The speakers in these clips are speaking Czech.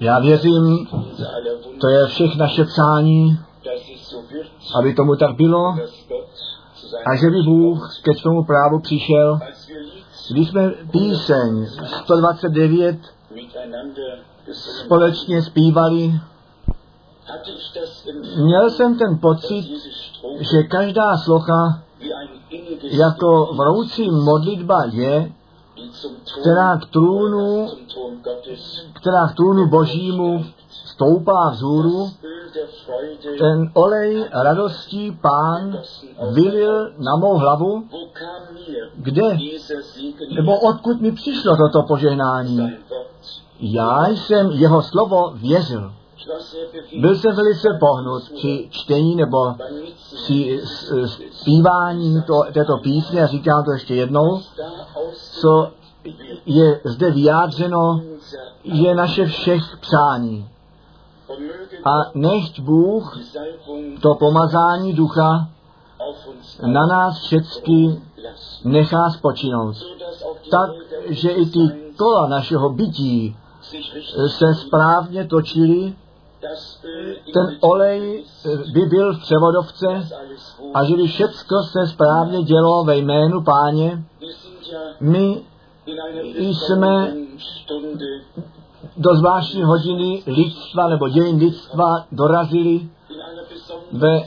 Já věřím, to je všech naše přání, aby tomu tak bylo a že by Bůh ke svému právu přišel. Když jsme píseň 129 společně zpívali, měl jsem ten pocit, že každá slocha jako vroucí modlitba je, která k trůnu, která k trůnu božímu stoupá vzhůru, ten olej radostí pán vylil na mou hlavu, kde, nebo odkud mi přišlo toto požehnání. Já jsem jeho slovo věřil. Byl jsem velice pohnut při čtení nebo při zpívání to, této písně a říkám to ještě jednou, co je zde vyjádřeno, je naše všech přání. A nechť Bůh to pomazání ducha na nás všechny nechá spočinout. Tak, že i ty kola našeho bytí se správně točily, ten olej by byl v převodovce a že by všecko se správně dělo ve jménu páně. My jsme do zvláštní hodiny lidstva nebo dějin lidstva dorazili ve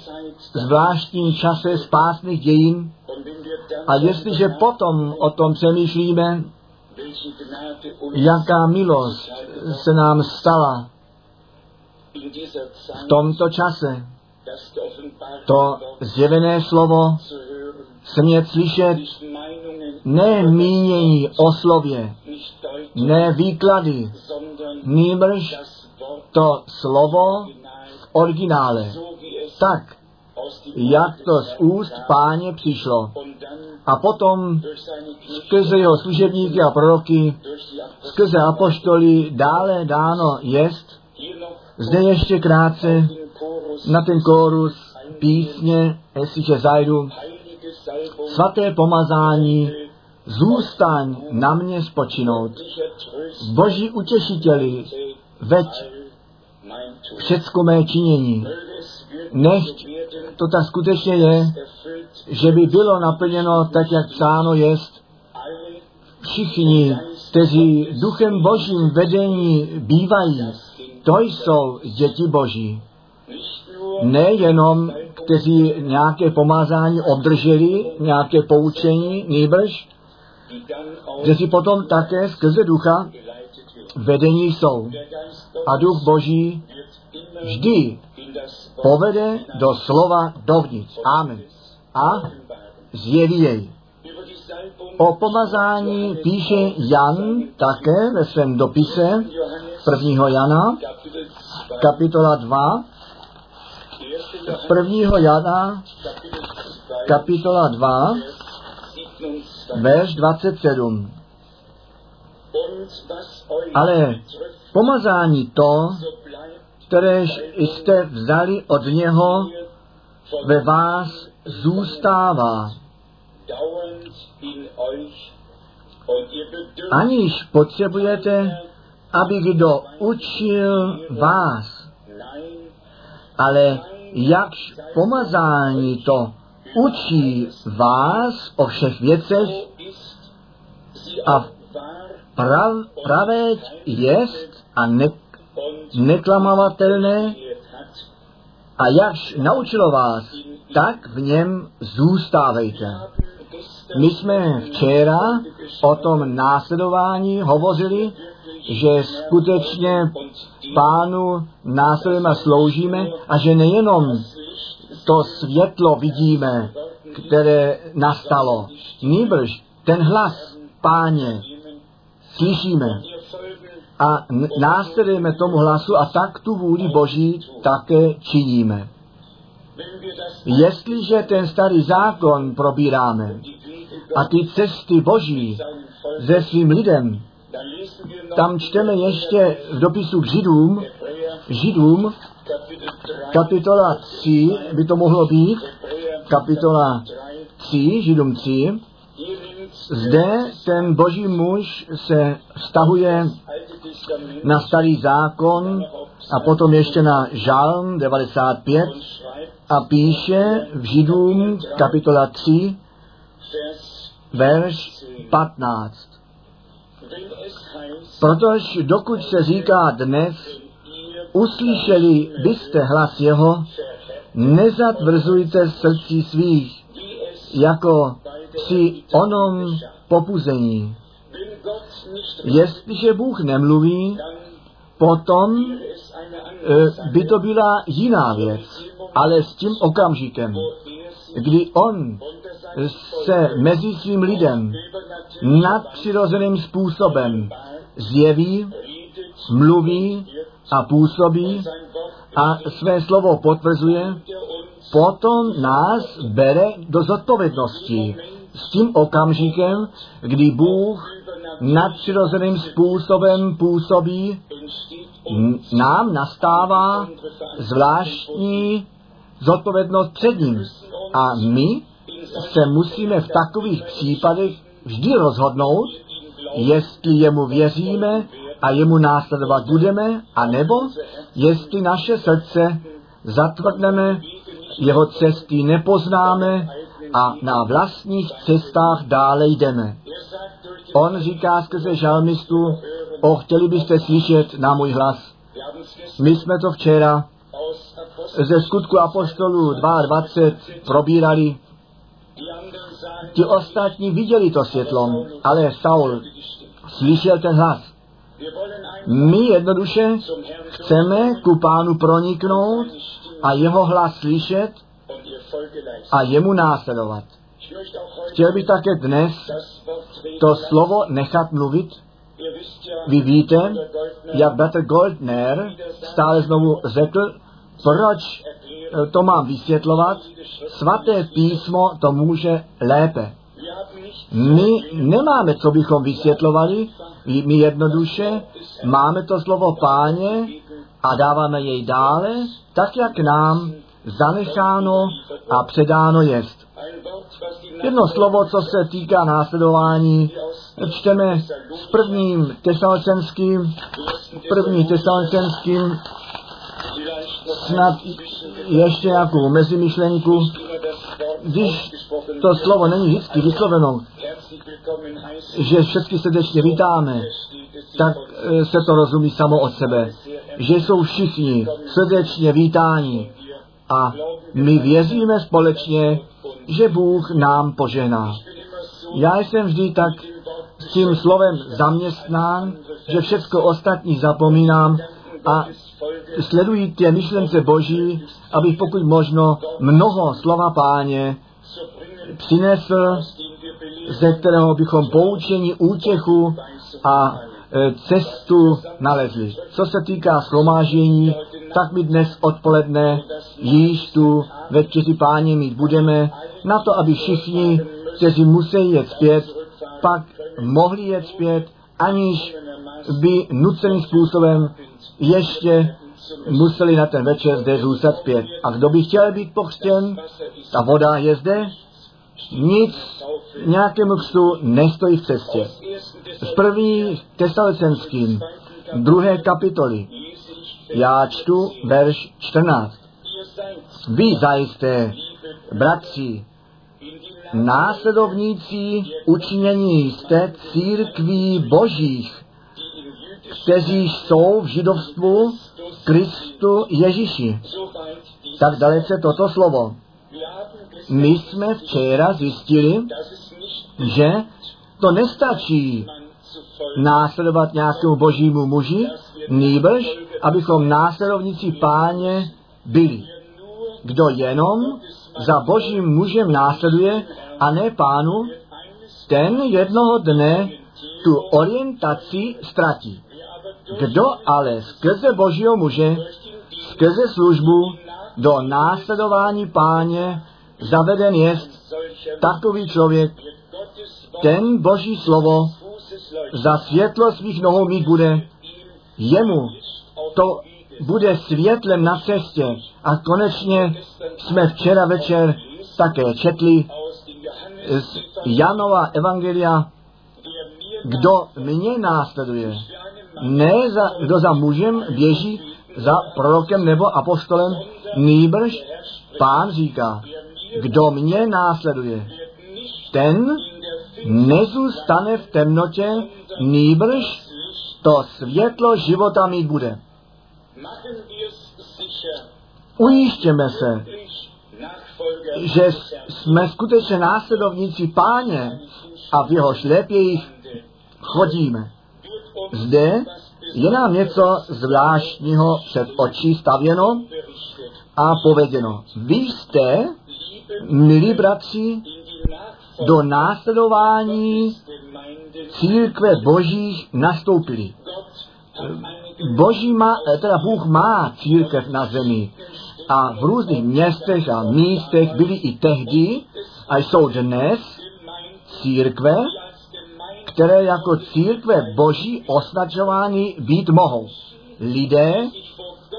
zvláštním čase spásných dějin. A jestliže potom o tom přemýšlíme, jaká milost se nám stala v tomto čase, to zjevené slovo smět slyšet ne mínění o slově, ne výklady, nýbrž to slovo v originále. Tak, jak to z úst páně přišlo. A potom skrze jeho služebníky a proroky, skrze apoštoly dále dáno jest, zde ještě krátce na ten kórus písně, jestliže zajdu, svaté pomazání, zůstaň na mě spočinout. Boží utěšiteli, veď všecko mé činění. Nechť to tak skutečně je, že by bylo naplněno tak, jak psáno jest. Všichni, kteří duchem božím vedení bývají, to jsou děti boží. Nejenom, kteří nějaké pomazání obdrželi, nějaké poučení, nýbrž, kteří potom také skrze ducha vedení jsou. A duch boží vždy povede do slova dovnitř. Amen. A zjeví jej. O pomazání píše Jan také ve svém dopise 1. Jana, kapitola 2, 1. Jana, kapitola 2, verš 27. Ale pomazání to, kteréž jste vzali od něho, ve vás zůstává. Aniž potřebujete, aby kdo učil vás, ale jakž pomazání to učí vás o všech věcech a prav, pravé jest a ne, neklamavatelné a jakž naučilo vás, tak v něm zůstávejte. My jsme včera o tom následování hovořili, že skutečně pánu a sloužíme a že nejenom to světlo vidíme, které nastalo, nýbrž ten hlas páně slyšíme a následujeme tomu hlasu a tak tu vůli Boží také činíme. Jestliže ten starý zákon probíráme a ty cesty Boží se svým lidem, tam čteme ještě v dopisu k Židům, Židům, kapitola 3 by to mohlo být, kapitola 3, Židům 3, zde ten boží muž se vztahuje na starý zákon a potom ještě na Žalm 95 a píše v Židům kapitola 3 verš 15. Protože dokud se říká dnes, uslyšeli byste hlas jeho, nezatvrzujte srdcí svých, jako při onom popuzení. Jestliže Bůh nemluví, potom e, by to byla jiná věc, ale s tím okamžikem, kdy On se mezi svým lidem nadpřirozeným způsobem zjeví, mluví a působí a své slovo potvrzuje, potom nás bere do zodpovědnosti s tím okamžikem, kdy Bůh nadpřirozeným způsobem působí, nám nastává zvláštní zodpovědnost před ním. A my se musíme v takových případech vždy rozhodnout, jestli jemu věříme a jemu následovat budeme, anebo jestli naše srdce zatvrdneme, jeho cesty nepoznáme a na vlastních cestách dále jdeme. On říká skrze žalmistu, o, chtěli byste slyšet na můj hlas. My jsme to včera ze skutku apostolů 22 probírali. Ti ostatní viděli to světlo, ale Saul slyšel ten hlas. My jednoduše chceme ku pánu proniknout a jeho hlas slyšet a jemu následovat. Chtěl bych také dnes to slovo nechat mluvit. Vy víte, jak Bratr Goldner stále znovu řekl, proč to mám vysvětlovat. Svaté písmo to může lépe. My nemáme, co bychom vysvětlovali, my jednoduše máme to slovo páně a dáváme jej dále, tak jak nám zanecháno a předáno jest. Jedno slovo, co se týká následování, čteme s prvním tesalcenským, první tesalcenským, snad ještě nějakou mezimyšlenku, když to slovo není vždycky vysloveno, že všechny srdečně vítáme, tak se to rozumí samo od sebe, že jsou všichni srdečně vítáni a my věříme společně, že Bůh nám požená. Já jsem vždy tak s tím slovem zaměstnán, že všechno ostatní zapomínám a sledují tě myšlence Boží, aby pokud možno mnoho slova páně přinesl, ze kterého bychom poučení, útěchu a e, cestu nalezli. Co se týká schromáždění, tak my dnes odpoledne již tu ve čtyři páně mít budeme, na to, aby všichni, kteří musí jet zpět, pak mohli jet zpět, aniž by nuceným způsobem ještě museli na ten večer zde zůstat zpět. A kdo by chtěl být pochstěn, ta voda je zde, nic nějakému křtu nestojí v cestě. Z první tesalicenským, druhé kapitoly, já čtu verš 14. Vy zajisté, bratři, následovníci učinění jste církví božích, kteří jsou v židovstvu Kristu Ježíši. Tak dalece toto slovo. My jsme včera zjistili, že to nestačí následovat nějakému božímu muži, nýbrž, abychom následovníci páně byli. Kdo jenom za božím mužem následuje a ne pánu, ten jednoho dne tu orientaci ztratí. Kdo ale skrze božího muže, skrze službu do následování páně zaveden jest, takový člověk, ten boží slovo za světlo svých nohou mít bude, jemu to bude světlem na cestě. A konečně jsme včera večer také četli z Janova Evangelia, kdo mě následuje, Ne, za, kdo za mužem běží za prorokem nebo apostolem, nýbrž pán říká, kdo mě následuje, ten nezůstane v temnotě, nýbrž to světlo života mít bude. Ujištěme se, že jsme skutečně následovníci páně a v jeho šlepějích chodíme. Zde je nám něco zvláštního před očí stavěno a povedeno. Vy jste, milí bratři, do následování církve božích nastoupili. Boží má, teda Bůh má církev na zemi a v různých městech a místech byly i tehdy a jsou dnes církve, které jako církve boží označovány být mohou. Lidé,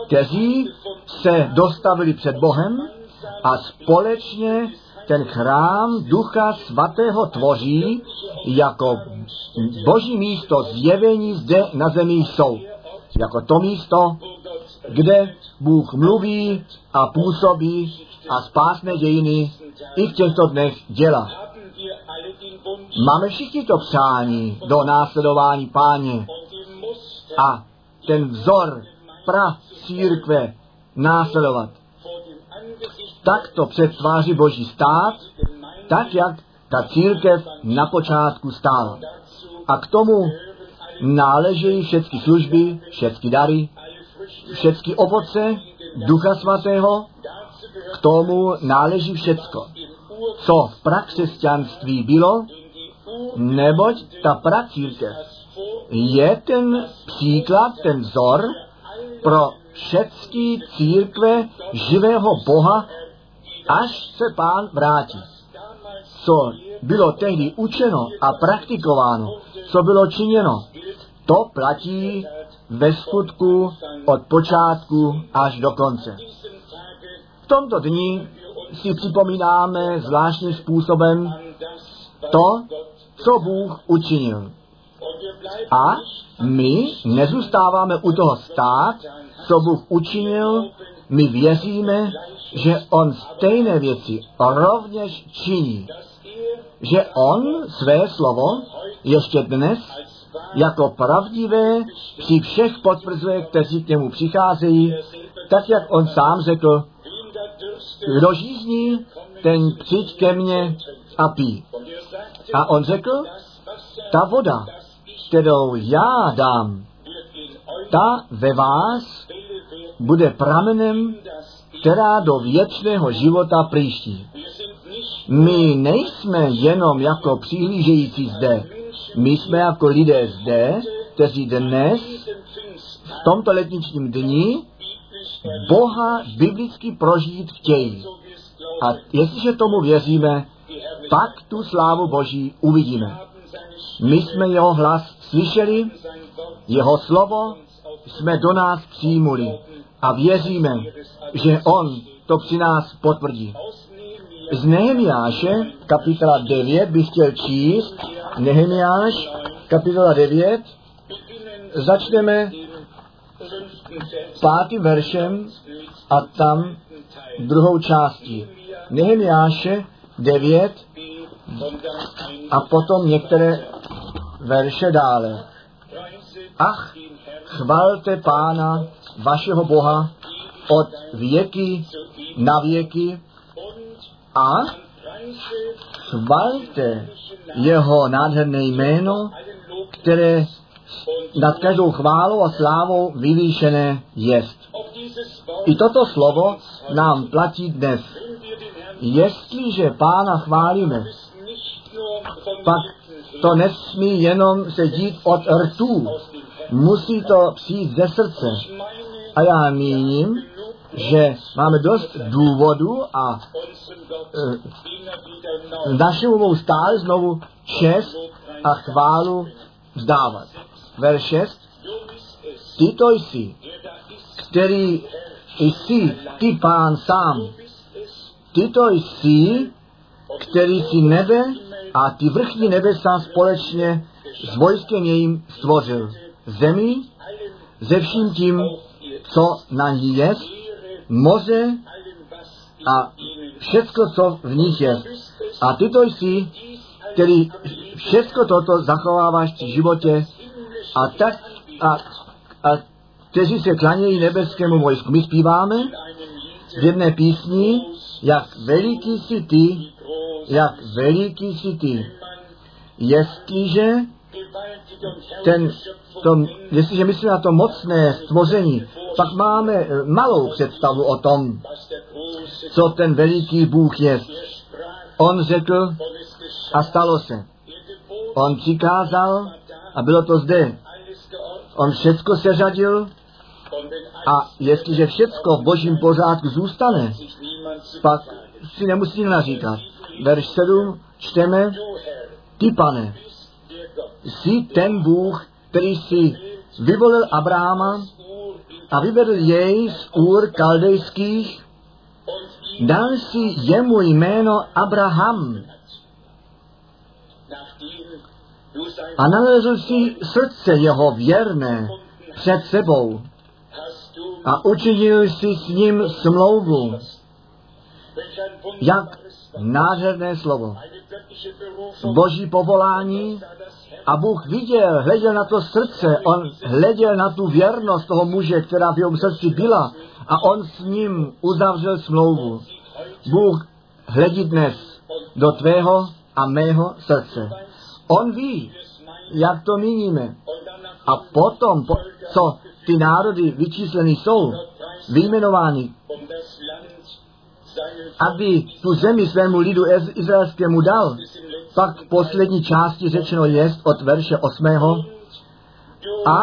kteří se dostavili před Bohem a společně ten chrám Ducha Svatého tvoří jako boží místo zjevení zde na zemi jsou. Jako to místo, kde Bůh mluví a působí a spásné dějiny i v těchto dnech dělá. Máme všichni to přání do následování páně a ten vzor pra církve následovat. Tak to před tváří Boží stát, tak jak ta církev na počátku stála. A k tomu náležejí všechny služby, všechny dary, všechny ovoce Ducha Svatého, k tomu náleží všecko, co v prakřesťanství bylo, neboť ta pracírkev je ten příklad, ten vzor pro všechny církve živého Boha, až se pán vrátí. Co bylo tehdy učeno a praktikováno, co bylo činěno, to platí ve skutku od počátku až do konce. V tomto dni si připomínáme zvláštním způsobem to, co Bůh učinil. A my nezůstáváme u toho stát, co Bůh učinil, my věříme, že On stejné věci rovněž činí. Že On své slovo ještě dnes jako pravdivé při všech potvrzuje, kteří k němu přicházejí, tak jak on sám řekl, kdo žízní, ten přijď ke mně a pí. A on řekl, ta voda, kterou já dám, ta ve vás bude pramenem, která do věčného života příští. My nejsme jenom jako přihlížející zde, my jsme jako lidé zde, kteří dnes, v tomto letničním dni, Boha biblicky prožít chtějí. A jestliže tomu věříme, pak tu slávu Boží uvidíme. My jsme jeho hlas slyšeli, jeho slovo jsme do nás přijmuli a věříme, že on to při nás potvrdí. Z Nehemiáše, kapitola 9, bych chtěl číst, Nehemiáš, kapitola 9, začneme pátým veršem a tam druhou částí. Nehemiáše 9 a potom některé verše dále. Ach, chvalte pána, vašeho Boha, od věky na věky a chvalte jeho nádherné jméno, které nad každou chválou a slávou vyvýšené jest. I toto slovo nám platí dnes. Jestliže pána chválíme, pak to nesmí jenom se dít od rtů. Musí to přijít ze srdce. A já míním, že máme dost důvodu a e, našemu stále znovu čest a chválu vzdávat. Verš 6. Ty to jsi, který jsi, ty pán sám. Ty to jsi, který si nebe a ty vrchní nebesa společně s vojskem jejím stvořil. Zemi se vším tím, co na ní je, moře a všecko, co v nich je. A ty to jsi, který všecko toto zachováváš v životě a tak a, a kteří se klanějí nebeskému vojsku. My zpíváme v jedné písni, jak veliký jsi ty, jak veliký jsi ty. Jestliže ten, to, jestliže myslíme na to mocné stvoření, pak máme eh, malou představu o tom, co ten veliký Bůh je. On řekl a stalo se. On přikázal a bylo to zde. On všecko seřadil a jestliže všecko v božím pořádku zůstane, pak si nemusíme naříkat. Verš 7 čteme, ty pane, jsi ten Bůh, který si vyvolil Abrahama a vyvedl jej z úr kaldejských, dal si jemu jméno Abraham a nalezl si srdce jeho věrné před sebou a učinil si s ním smlouvu. Jak nádherné slovo. Boží povolání a Bůh viděl, hleděl na to srdce, on hleděl na tu věrnost toho muže, která v jeho srdci byla a on s ním uzavřel smlouvu. Bůh hledí dnes do tvého a mého srdce. On ví, jak to míníme. A potom, po, co ty národy vyčísleny jsou, vyjmenovány, aby tu zemi svému lidu izraelskému dal, pak v poslední části řečeno jest od verše 8. A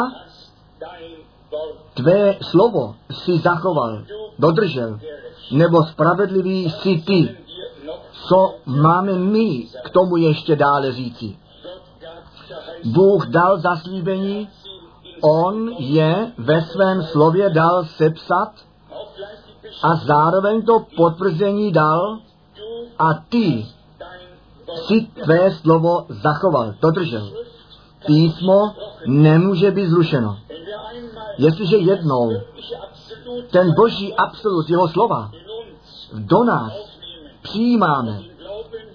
tvé slovo si zachoval, dodržel, nebo spravedlivý si ty. Co máme my k tomu ještě dále říci? Bůh dal zaslíbení, On je ve svém slově dal sepsat a zároveň to potvrzení dal a ty si tvé slovo zachoval, dodržel. Písmo nemůže být zrušeno. Jestliže jednou ten boží absolut jeho slova do nás přijímáme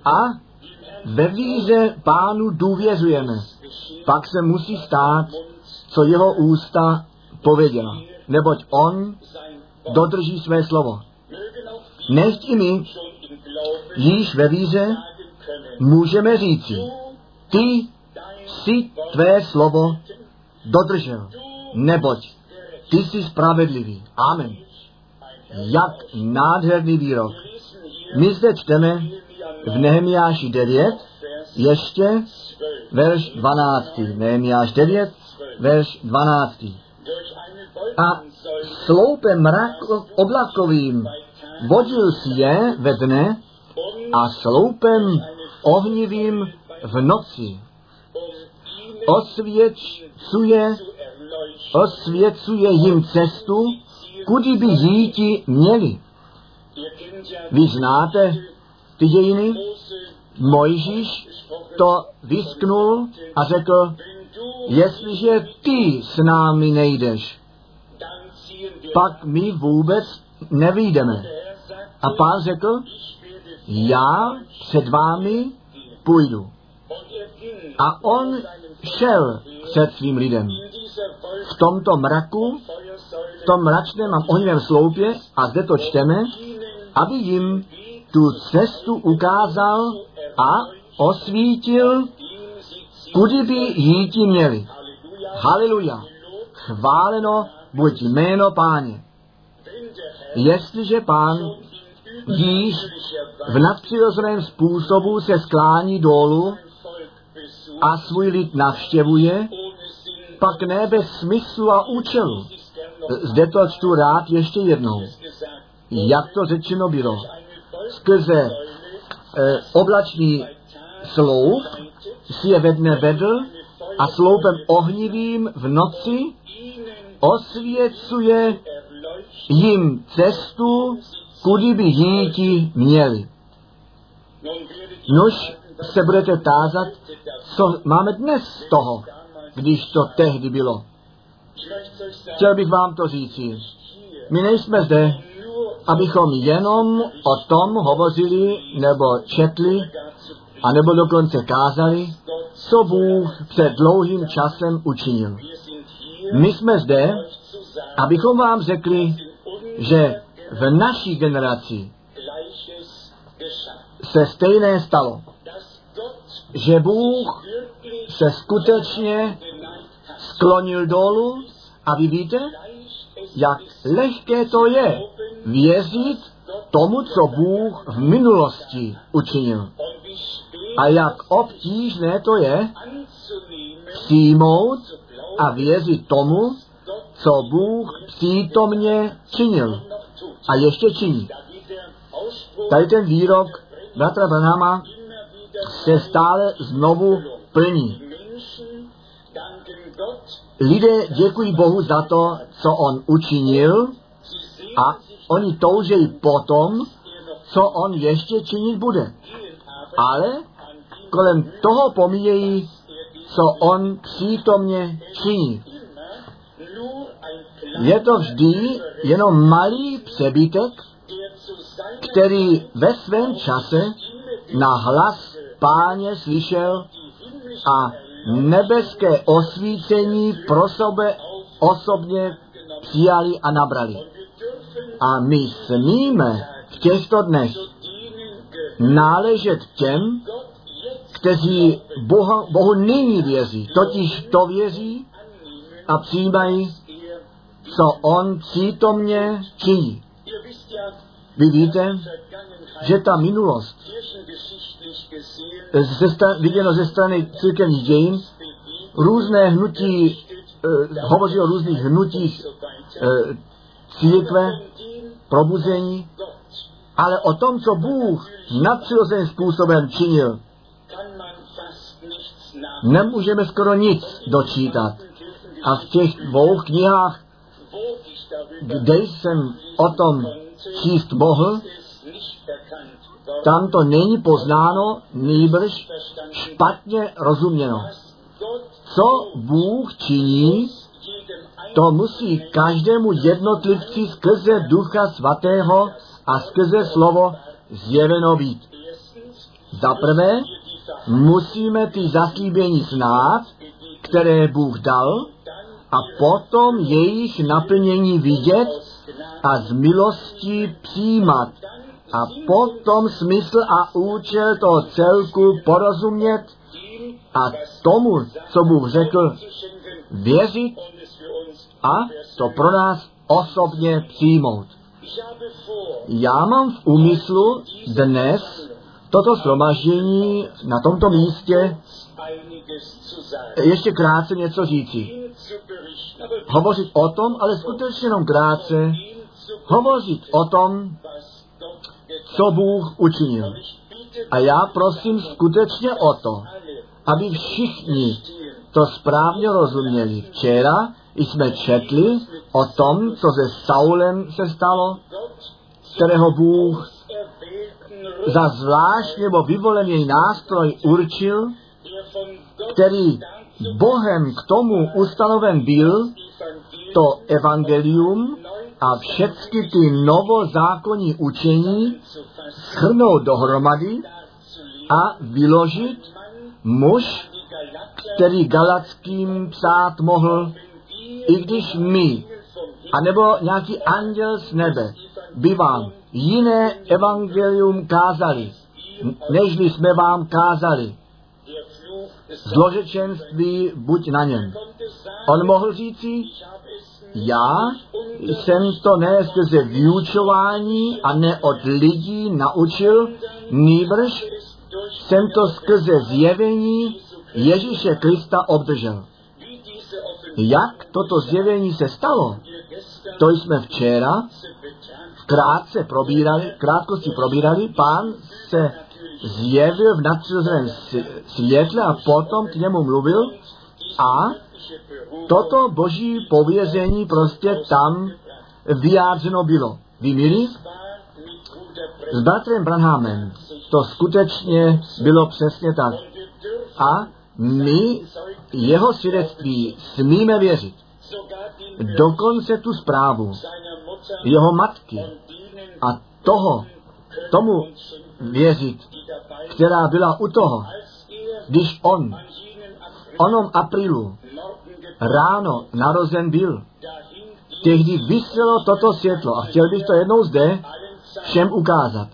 a ve víře pánu důvěřujeme, pak se musí stát, co jeho ústa pověděla. Neboť on dodrží své slovo. Nechť i my již ve víře můžeme říci, ty si tvé slovo dodržel, neboť ty jsi spravedlivý. Amen. Jak nádherný výrok. My zde čteme v Nehemiáši 9, ještě verš 12. Nehemiáš 9, verš 12. A sloupem mrak oblakovým vodil si je ve dne a sloupem ohnivým v noci. Osvědcuje, osvědcuje jim cestu, kudy by jíti měli. Vy znáte ty dějiny? Mojžíš to vysknul a řekl, jestliže ty s námi nejdeš, pak my vůbec nevídeme. A pán řekl, já před vámi půjdu. A on šel před svým lidem. V tomto mraku, v tom mračném a ohnivém sloupě, a zde to čteme, aby jim tu cestu ukázal a osvítil, kudy by jíti měli. Haleluja. Chváleno buď jméno páně. Jestliže pán již v nadpřirozeném způsobu se sklání dolů a svůj lid navštěvuje, pak ne bez smyslu a účelu. Zde to čtu rád ještě jednou. Jak to řečeno bylo? Skrze oblačný sloup si je ve dne vedl a sloupem ohnivým v noci osvěcuje jim cestu, kudy by jíti měli. Nož se budete tázat, co máme dnes z toho, když to tehdy bylo. Chtěl bych vám to říci. My nejsme zde, abychom jenom o tom hovořili nebo četli, anebo dokonce kázali, co Bůh před dlouhým časem učinil. My jsme zde, abychom vám řekli, že v naší generaci se stejné stalo, že Bůh se skutečně sklonil dolů a vy víte, jak lehké to je věřit tomu, co Bůh v minulosti učinil. A jak obtížné to je přijmout a věřit tomu, co Bůh přítomně činil a ještě činí. Tady ten výrok bratra Branhama se stále znovu plní. Lidé děkují Bohu za to, co On učinil a oni toužejí potom, co On ještě činit bude. Ale kolem toho pomíjejí, co On přítomně činí. Je to vždy jenom malý přebytek, který ve svém čase na hlas páně slyšel a nebeské osvícení pro sebe osobně přijali a nabrali. A my smíme v těchto dnech náležet těm, kteří Boha, Bohu nyní věří, totiž to věří a přijímají, co On přítomně činí. Vy víte, že ta minulost, ze sta- viděno ze strany církevních dějin, různé hnutí, eh, hovoří o různých hnutích eh, církve, probuzení, ale o tom, co Bůh nadpřirozeným způsobem činil, nemůžeme skoro nic dočítat. A v těch dvou knihách, kde jsem o tom číst mohl, tam to není poznáno, nýbrž špatně rozuměno. Co Bůh činí, to musí každému jednotlivci skrze Ducha Svatého a skrze slovo zjeveno být. Za prvé, musíme ty zaslíbení znát, které Bůh dal, a potom jejich naplnění vidět a z milosti přijímat a potom smysl a účel toho celku porozumět a tomu, co Bůh řekl, věřit a to pro nás osobně přijmout. Já mám v úmyslu dnes toto shromaždění na tomto místě ještě krátce něco říci. Hovořit o tom, ale skutečně jenom krátce, hovořit o tom, co Bůh učinil. A já prosím skutečně o to, aby všichni to správně rozuměli. Včera jsme četli o tom, co se Saulem se stalo, kterého Bůh za zvláštní nebo vyvolený nástroj určil, který Bohem k tomu ustanoven byl, to evangelium a všechny ty novozákonní učení shrnout dohromady a vyložit muž, který galackým psát mohl, i když my, anebo nějaký anděl z nebe, by vám jiné evangelium kázali, nežli jsme vám kázali. Zložečenství buď na něm. On mohl říci, já jsem to ne skrze vyučování a ne od lidí naučil, nýbrž jsem to skrze zjevení Ježíše Krista obdržel. Jak toto zjevení se stalo? To jsme včera krátce probírali, krátkosti probírali, pán se zjevil v nadpřirozeném světle a potom k němu mluvil a toto boží pověření prostě tam vyjádřeno bylo. Vy milí? S bratrem Branhamem to skutečně bylo přesně tak. A my jeho svědectví smíme věřit. dokonce tu zprávu jeho matky a toho, tomu věřit, která byla u toho, když on onom aprílu ráno narozen byl. Tehdy vyselo toto světlo a chtěl bych to jednou zde všem ukázat.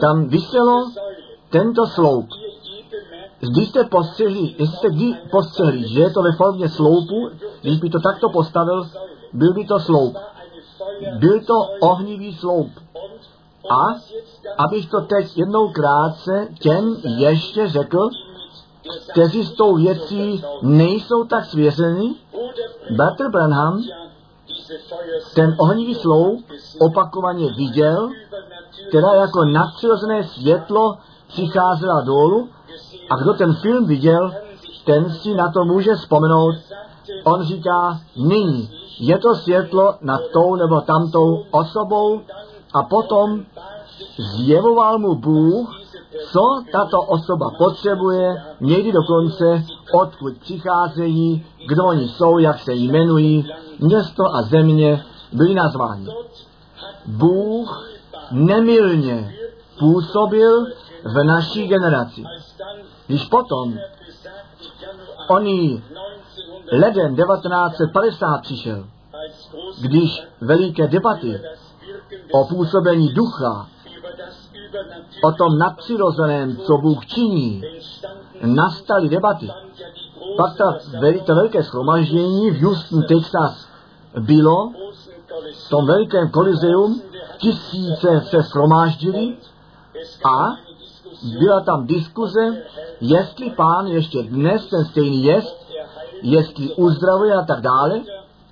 Tam vyselo tento sloup. Když jste postřehli, jestli jste kdy postřehli, že je to ve formě sloupu, když by to takto postavil, byl by to sloup. Byl to ohnivý sloup. A abych to teď jednou krátce těm ještě řekl, kteří s tou věcí nejsou tak svěřeni, Bertr Branham ten ohnivý sloup opakovaně viděl, která jako nadpřirozené světlo přicházela dolů a kdo ten film viděl, ten si na to může vzpomenout. On říká, nyní je to světlo nad tou nebo tamtou osobou a potom zjevoval mu Bůh, co tato osoba potřebuje, někdy dokonce, odkud přicházejí, kdo oni jsou, jak se jmenují, město a země byly nazváni. Bůh nemilně působil v naší generaci. Když potom oný leden 1950 přišel, když veliké debaty o působení ducha, o tom nadpřirozeném, co Bůh činí, nastaly debaty. Pak ta, to velké schromaždění v Houston, Texas bylo, v tom velikém kolizeum, tisíce se schromáždili a byla tam diskuze, jestli pán ještě dnes ten stejný jest, jestli uzdravuje a tak dále,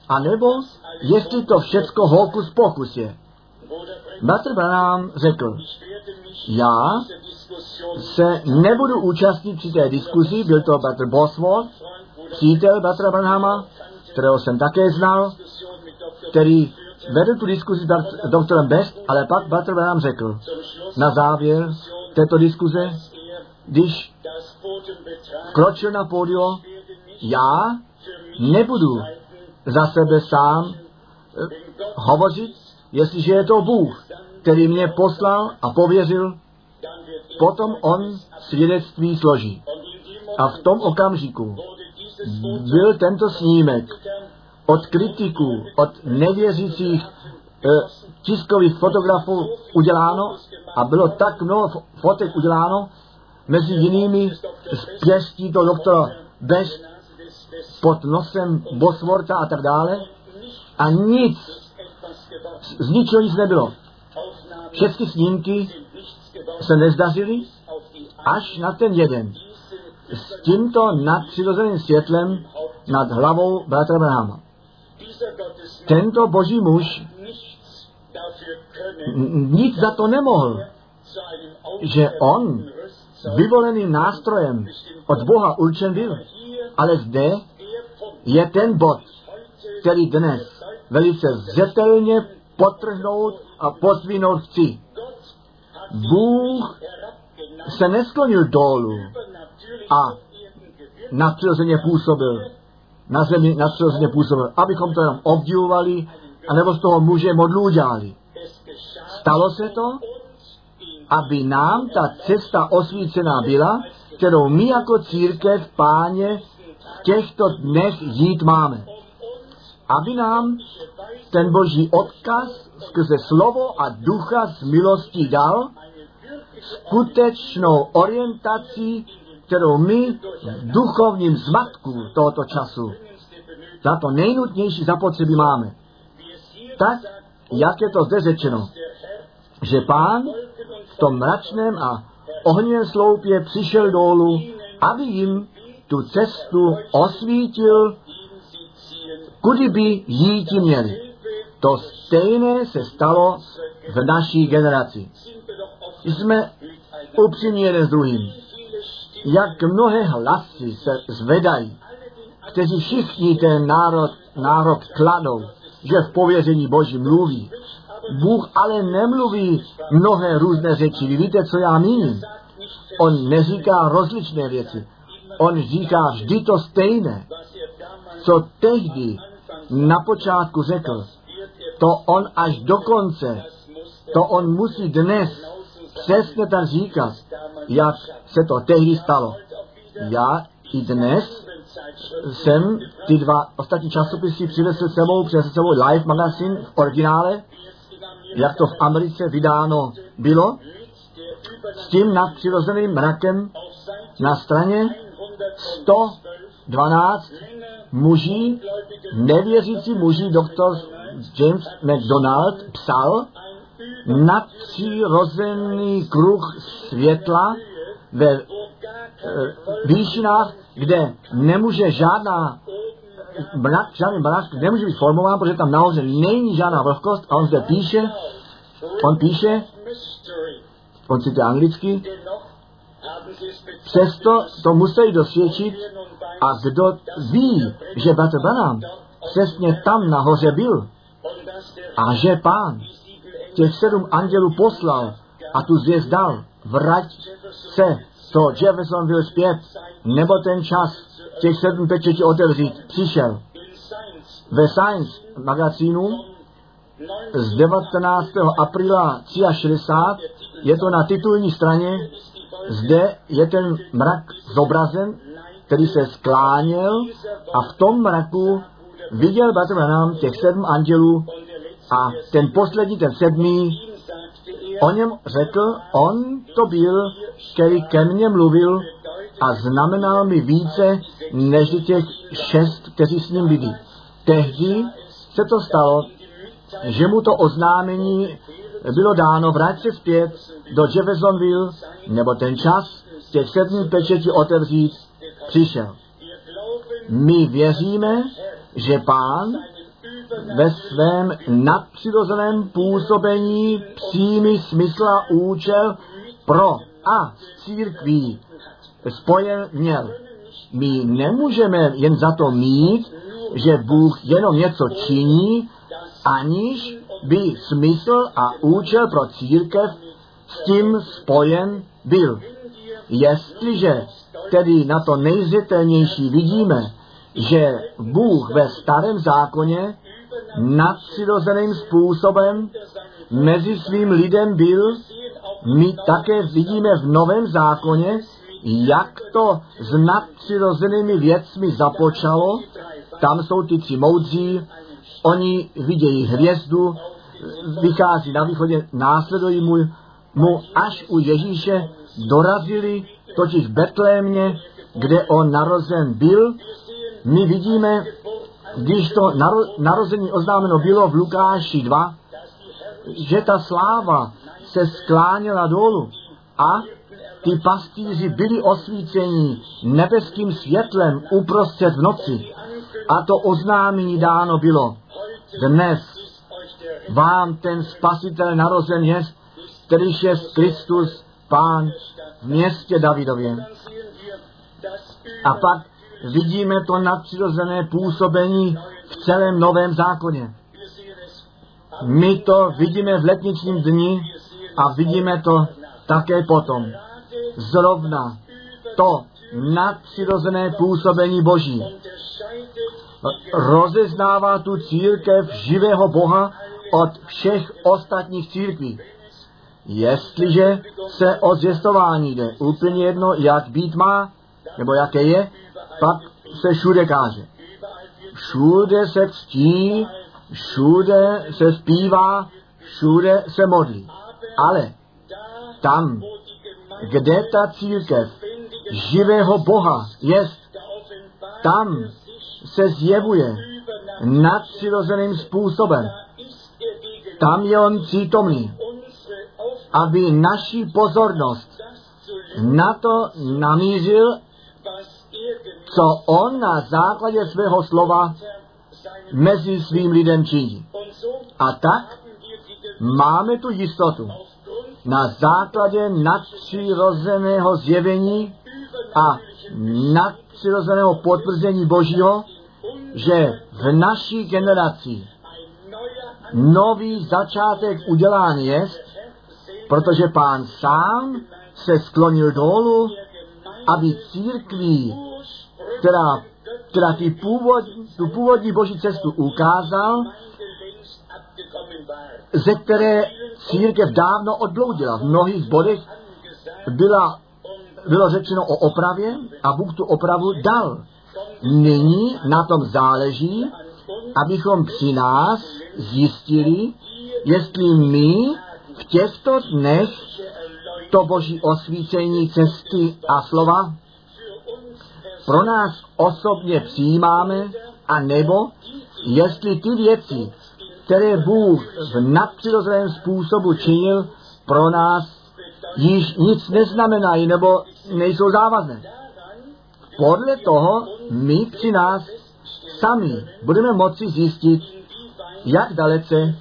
anebo jestli to všecko hokus pokus je. Bratr Branham řekl, já se nebudu účastnit při té diskuzi, byl to Bratr Bosworth, přítel Bratra Branhama, kterého jsem také znal, který vedl tu diskuzi s doktorem Best, ale pak Bratr Branham řekl na závěr této diskuze, když kročil na pódio, já nebudu za sebe sám eh, hovořit, jestliže je to Bůh, který mě poslal a pověřil, potom on svědectví složí. A v tom okamžiku byl tento snímek od kritiků, od nevěřících e, tiskových fotografů uděláno a bylo tak mnoho fotek uděláno, mezi jinými z pěstí to doktora Best pod nosem Bosworta a tak dále a nic, z ničeho nic nebylo. Všechny snímky se nezdařily až na ten jeden. S tímto nadpřirozeným světlem nad hlavou bratra Brahama. Tento boží muž nic za to nemohl, že on vyvoleným nástrojem od Boha určen byl. Ale zde je ten bod, který dnes velice zřetelně potrhnout a pozdvinout chci. Bůh se nesklonil dolů a nadpřirozeně působil, na zemi nadpřirozeně působil, abychom to jenom obdivovali, anebo z toho muže modlu udělali. Stalo se to, aby nám ta cesta osvícená byla, kterou my jako církev, páně, v těchto dnech jít máme. Aby nám ten boží odkaz skrze slovo a ducha z milostí dal skutečnou orientaci, kterou my v duchovním zmatku tohoto času za to nejnutnější zapotřebí máme. Tak, jak je to zde řečeno, že pán v tom mračném a ohnivém sloupě přišel dolů, aby jim tu cestu osvítil, kudy by jít měli. To stejné se stalo v naší generaci. Jsme upřímní jeden s druhým. Jak mnohé hlasy se zvedají, kteří všichni ten národ, národ kladou, že v pověření Boží mluví. Bůh ale nemluví mnohé různé řeči. Vy víte, co já míním? On neříká rozličné věci. On říká vždy to stejné, co tehdy na počátku řekl, to on až do konce, to on musí dnes přesně tak říkat, jak se to tehdy stalo. Já i dnes jsem ty dva ostatní časopisy přinesl sebou, přinesl sebou Live magazine v originále, jak to v Americe vydáno bylo, s tím nadpřirozeným mrakem na straně 112 muží, nevěřící muží, doktor James McDonald psal, nadpřirozený kruh světla ve e, výšinách, kde nemůže žádná mrak, žádný mrak nemůže být formován, protože tam nahoře není žádná vlhkost. A on zde píše, on píše, on cituje anglicky, přesto to musí dosvědčit a kdo ví, že Bratr Branham přesně tam nahoře byl a že pán těch sedm andělů poslal a tu zvěst dal, vrať se, to Jefferson byl zpět, nebo ten čas těch sedm pečetí otevřít přišel. Ve Science magazínu z 19. apríla 63 je to na titulní straně, zde je ten mrak zobrazen, který se skláněl a v tom mraku viděl Branham těch sedm andělů a ten poslední, ten sedmý, o něm řekl, on to byl, který ke mně mluvil a znamenal mi více než těch šest, kteří s ním byli. Tehdy se to stalo, že mu to oznámení bylo dáno, vrát se zpět do Jeffersonville, nebo ten čas těch sedmi pečetí otevřít přišel. My věříme, že pán ve svém nadpřirozeném působení přímý smysl a účel pro a s církví spojen měl. My nemůžeme jen za to mít, že Bůh jenom něco činí, aniž by smysl a účel pro církev s tím spojen byl. Jestliže tedy na to nejzřetelnější vidíme, že Bůh ve starém zákoně nadpřirozeným způsobem mezi svým lidem byl, my také vidíme v novém zákoně, jak to s nadpřirozenými věcmi započalo. Tam jsou ty tři moudří, oni vidějí hvězdu, vychází na východě, následují mu, mu až u Ježíše dorazili, totiž Betlémě, kde on narozen byl. My vidíme, když to naro, narození oznámeno bylo v Lukáši 2, že ta sláva se skláněla dolů a ty pastýři byli osvíceni nebeským světlem uprostřed v noci. A to oznámení dáno bylo. Dnes vám ten spasitel narozen je, který je Kristus, Pán v městě Davidově. A pak vidíme to nadpřirozené působení v celém novém zákoně. My to vidíme v letničním dni a vidíme to také potom. Zrovna to nadpřirozené působení Boží rozeznává tu církev živého Boha od všech ostatních církví. Jestliže se o zvěstování jde úplně jedno, jak být má, nebo jaké je, pak se všude káže. Všude se ctí, všude se zpívá, všude se modlí. Ale tam, kde ta církev živého Boha je, tam se zjevuje nadpřirozeným způsobem. Tam je on přítomný, aby naši pozornost na to namířil, co on na základě svého slova mezi svým lidem činí. A tak máme tu jistotu na základě nadpřirozeného zjevení a nadpřirozeného potvrzení Božího, že v naší generaci nový začátek udělán je, protože pán sám se sklonil dolů, aby církví, která která ty původ, tu původní boží cestu ukázal, ze které církev dávno odbloudila. V mnohých bodech byla, bylo řečeno o opravě a Bůh tu opravu dal. Nyní na tom záleží, abychom při nás zjistili, jestli my v těchto dnech to boží osvícení cesty a slova pro nás osobně přijímáme, a nebo jestli ty věci, které Bůh v nadpřirozeném způsobu činil, pro nás již nic neznamenají nebo nejsou závazné. Podle toho my při nás sami budeme moci zjistit, jak dalece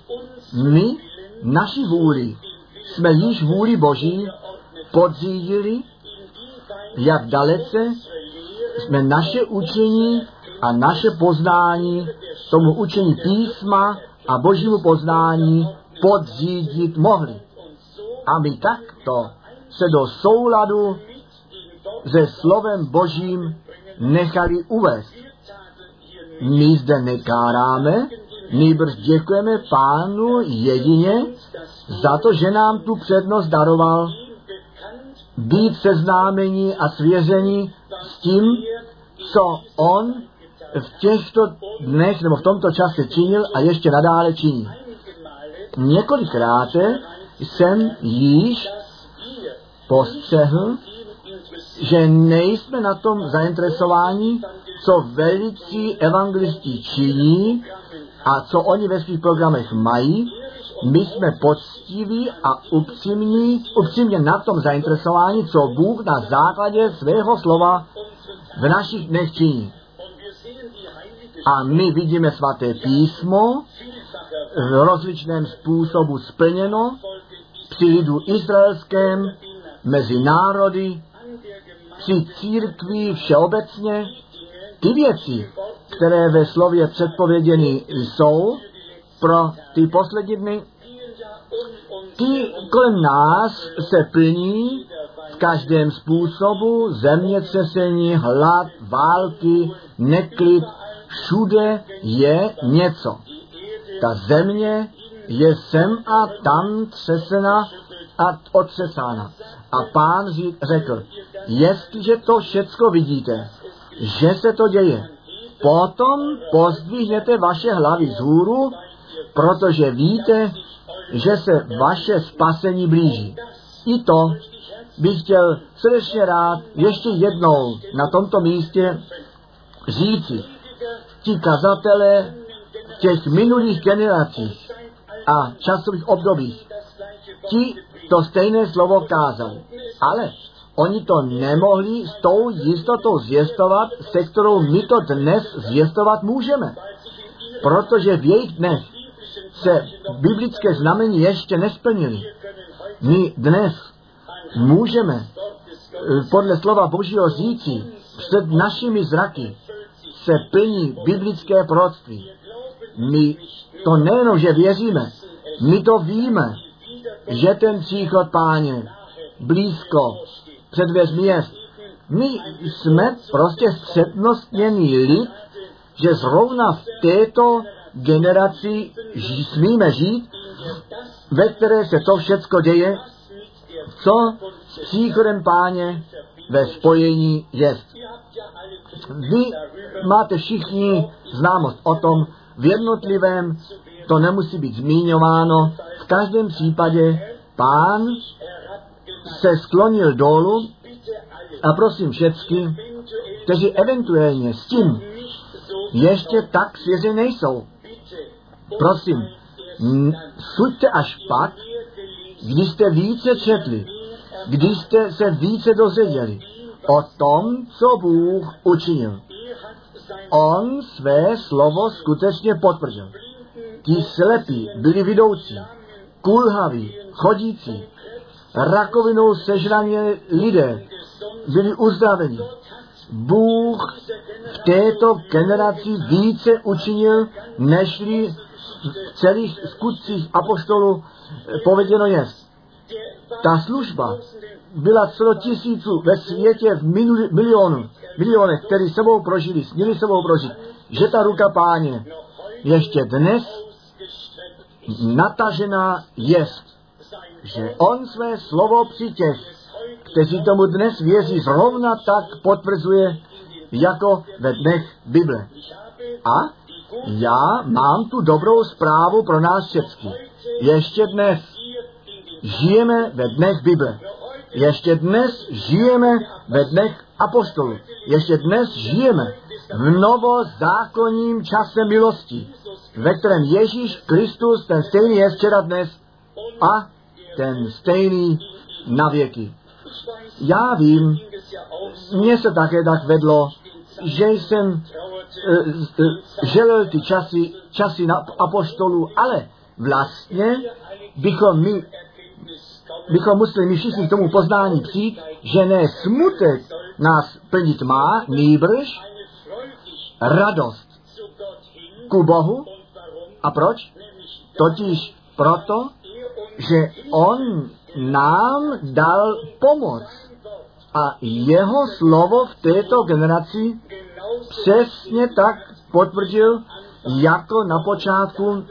my naši vůli jsme již vůli Boží podřídili, jak dalece jsme naše učení a naše poznání tomu učení písma a božímu poznání podřídit mohli. A my takto se do souladu se slovem božím nechali uvést. My zde nekáráme, nýbrž děkujeme pánu jedině za to, že nám tu přednost daroval být seznámení a svěření s tím, co on v těchto dnech nebo v tomto čase činil a ještě nadále činí. Několikrát jsem již postřehl, že nejsme na tom zainteresováni, co velicí evangelisti činí a co oni ve svých programech mají. My jsme poctiví a upřímní, upřímně na tom zainteresováni, co Bůh na základě svého slova v našich dnech činí. A my vidíme svaté písmo v rozličném způsobu splněno při lidu izraelském, mezi národy, při církví všeobecně. Ty věci, které ve slově předpověděny jsou pro ty poslední dny, ty kolem nás se plní v každém způsobu zemětřesení, hlad, války, neklid, všude je něco. Ta země je sem a tam třesena a otřesána. A pán řekl, jestliže to všecko vidíte, že se to děje, potom pozdvihněte vaše hlavy z hůru, protože víte, že se vaše spasení blíží. I to bych chtěl srdečně rád ještě jednou na tomto místě říci. Ti kazatelé těch minulých generacích a časových obdobích, ti to stejné slovo kázali. Ale oni to nemohli s tou jistotou zjistovat, se kterou my to dnes zjistovat můžeme. Protože v jejich dnech se biblické znamení ještě nesplnily. My dnes můžeme eh, podle slova Božího říci před našimi zraky se plní biblické proroctví. My to nejenom, že věříme, my to víme, že ten příchod páně blízko před dveřmi je. My jsme prostě střednostněný lid, že zrovna v této generaci ži, smíme žít, ve které se to všecko děje, co s příchodem páně ve spojení je. Vy máte všichni známost o tom, v jednotlivém to nemusí být zmíňováno, v každém případě pán se sklonil dolů a prosím všecky, kteří eventuálně s tím ještě tak svěři nejsou. Prosím, suďte až pak, když jste více četli, když jste se více dozvěděli o tom, co Bůh učinil. On své slovo skutečně potvrdil. Ti slepí byli vidoucí, kulhaví, chodící, rakovinou sežraně lidé byli uzdraveni. Bůh v této generaci více učinil, nežli v celých skutcích apoštolů pověděno je. Ta služba byla celo tisíců ve světě v milionu. milionech, který sebou prožili, směli sebou prožít, že ta ruka páně ještě dnes natažená jest, že on své slovo při těch, kteří tomu dnes věří, zrovna tak potvrzuje, jako ve dnech Bible. A já mám tu dobrou zprávu pro nás všechny. Ještě dnes žijeme ve dnech Bible. Ještě dnes žijeme ve dnech apostolů. Ještě dnes žijeme v novozákonním čase milosti, ve kterém Ježíš Kristus, ten stejný je včera dnes a ten stejný na věky. Já vím, mně se také tak vedlo, že jsem uh, uh, želel ty časy, časy na apoštolů, ale vlastně bychom my bychom museli my všichni k tomu poznání přijít, že ne smutek nás plnit má, nýbrž radost ku Bohu. A proč? Totiž proto, že On nám dal pomoc. A jeho slovo v této generaci přesně tak potvrdil, jako na počátku,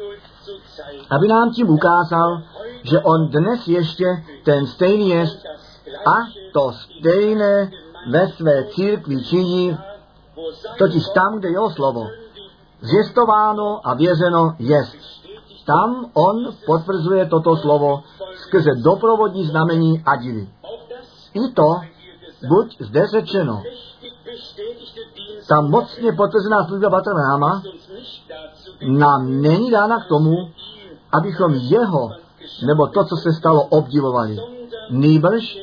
aby nám tím ukázal, že on dnes ještě ten stejný je a to stejné ve své církvi činí, totiž tam, kde jeho slovo zjistováno a vězeno jest. Tam on potvrzuje toto slovo skrze doprovodní znamení a divy. I to, buď zde řečeno, ta mocně potvrzená služba Batrnáma nám není dána k tomu, abychom jeho, nebo to, co se stalo, obdivovali. Nýbrž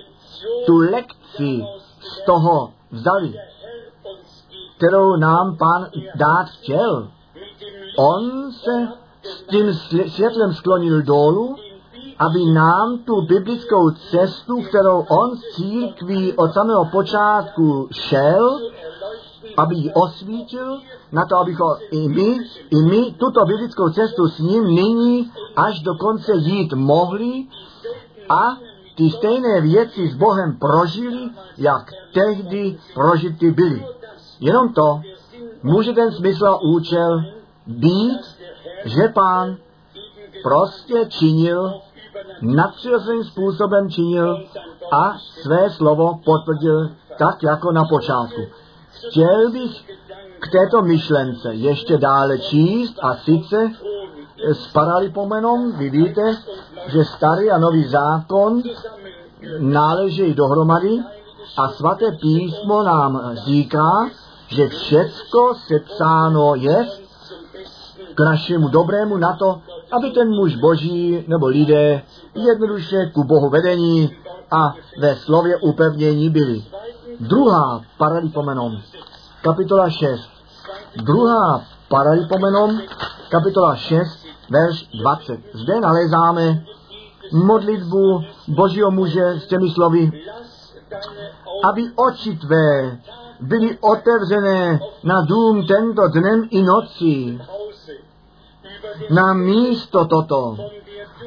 tu lekci z toho vzali, kterou nám pán dát chtěl. On se tím světlem sklonil dolů, aby nám tu biblickou cestu, kterou on z církví od samého počátku šel, aby ji osvítil, na to, abychom i my, i my tuto biblickou cestu s ním nyní až do konce jít mohli a ty stejné věci s Bohem prožili, jak tehdy prožity byly. Jenom to může ten smysl a účel být, že pán prostě činil, nadpřirozeným způsobem činil a své slovo potvrdil tak, jako na počátku. Chtěl bych k této myšlence ještě dále číst a sice s paralipomenom, vy víte, že starý a nový zákon náleží dohromady a svaté písmo nám říká, že všecko sepsáno je k našemu dobrému na to, aby ten muž boží nebo lidé jednoduše ku Bohu vedení a ve slově upevnění byli. Druhá paralipomenom, kapitola 6. Druhá paralipomenom, kapitola 6, verš 20. Zde nalézáme modlitbu Božího muže s těmi slovy, aby oči tvé byly otevřené na dům tento dnem i noci. Na místo toto,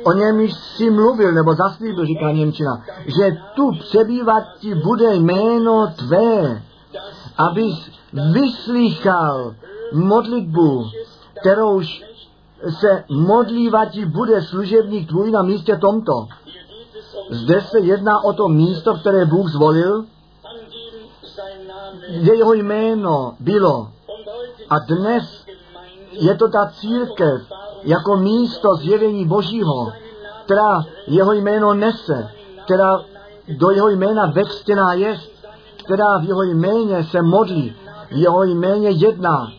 o něm si mluvil, nebo zaslíbil, říká Němčina, že tu přebývat ti bude jméno tvé, abys vyslýchal modlitbu, kterouž se modlívati bude služebník tvůj na místě tomto. Zde se jedná o to místo, které Bůh zvolil, kde jeho jméno bylo. A dnes je to ta církev jako místo zjevení Božího, která jeho jméno nese, která do jeho jména vextěná je, která v jeho jméně se modlí, v jeho jméně jedná,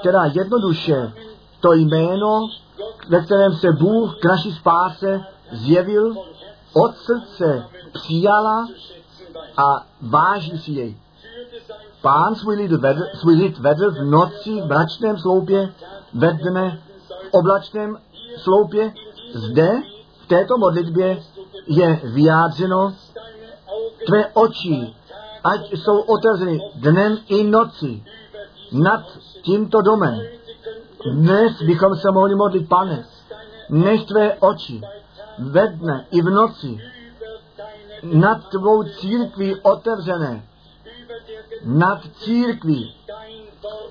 která jednoduše to jméno, ve kterém se Bůh k naší spáse zjevil, od srdce přijala a váží si jej. Pán svůj lid vedl, svůj lid vedl v noci v mračném sloupě, ve dne oblačném sloupě. Zde, v této modlitbě, je vyjádřeno, tvé oči, ať jsou otevřeny dnem i noci nad tímto domem. Dnes bychom se mohli modlit, pane, nech tvé oči ve dne i v noci nad tvou církví otevřené nad církví,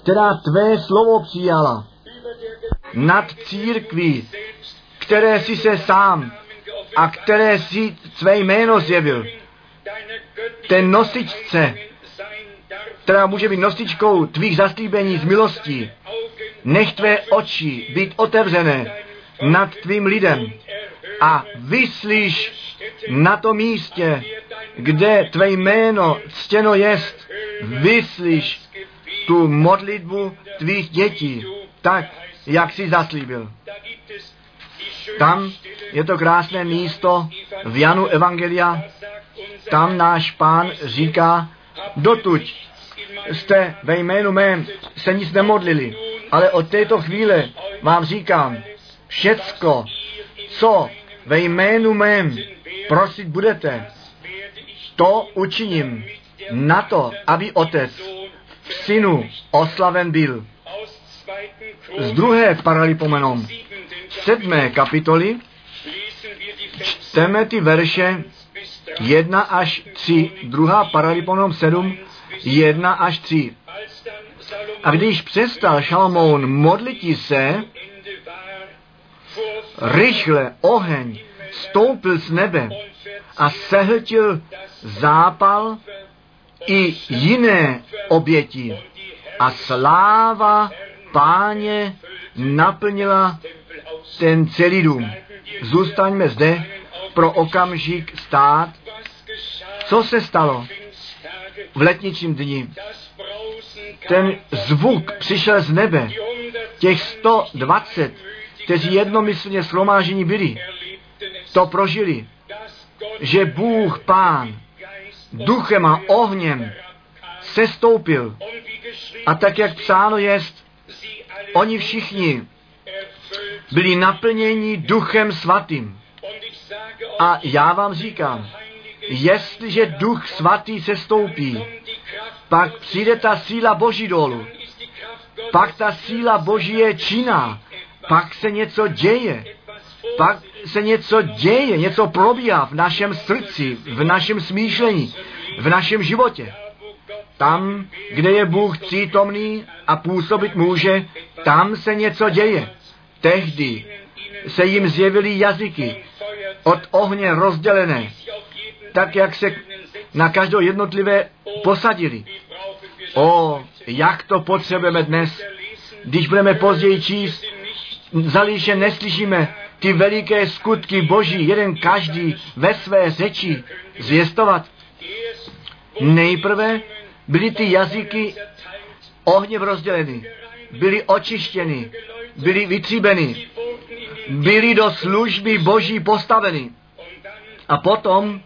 která tvé slovo přijala, nad církví, které si se sám a které si své jméno zjevil. Ten nosičce, která může být nosičkou tvých zaslíbení z milostí, nech tvé oči být otevřené nad tvým lidem a vyslíš na tom místě, kde tvé jméno ctěno jest, vyslíš tu modlitbu tvých dětí, tak, jak jsi zaslíbil. Tam je to krásné místo v Janu Evangelia, tam náš pán říká, dotuď jste ve jménu mém se nic nemodlili, ale od této chvíle vám říkám, všecko, co ve jménu mém prosit budete, to učiním na to, aby otec v synu oslaven byl. Z druhé paralipomenom sedmé kapitoly čteme ty verše 1 až 3, druhá paraliponom 7, 1 až 3. A když přestal Šalamoun modlití se, rychle oheň stoupil z nebe a sehltil zápal i jiné oběti. A sláva páně naplnila ten celý dům. Zůstaňme zde pro okamžik stát. Co se stalo v letničním dni? Ten zvuk přišel z nebe. Těch 120, kteří jednomyslně shromážení byli, to prožili, že Bůh Pán duchem a ohněm sestoupil. A tak, jak psáno jest, oni všichni byli naplněni duchem svatým. A já vám říkám, jestliže duch svatý se stoupí, pak přijde ta síla Boží dolů. Pak ta síla Boží je činná. Pak se něco děje. Pak se něco děje, něco probíhá v našem srdci, v našem smýšlení, v našem životě. Tam, kde je Bůh přítomný a působit může, tam se něco děje. Tehdy se jim zjevily jazyky od ohně rozdělené, tak jak se na každou jednotlivé posadili. O, jak to potřebujeme dnes, když budeme později číst, zalíše neslyšíme ty veliké skutky Boží, jeden každý ve své řeči zvěstovat. Nejprve byly ty jazyky ohně rozděleny, byly očištěny, byly vytříbeny, byly do služby Boží postaveny. A potom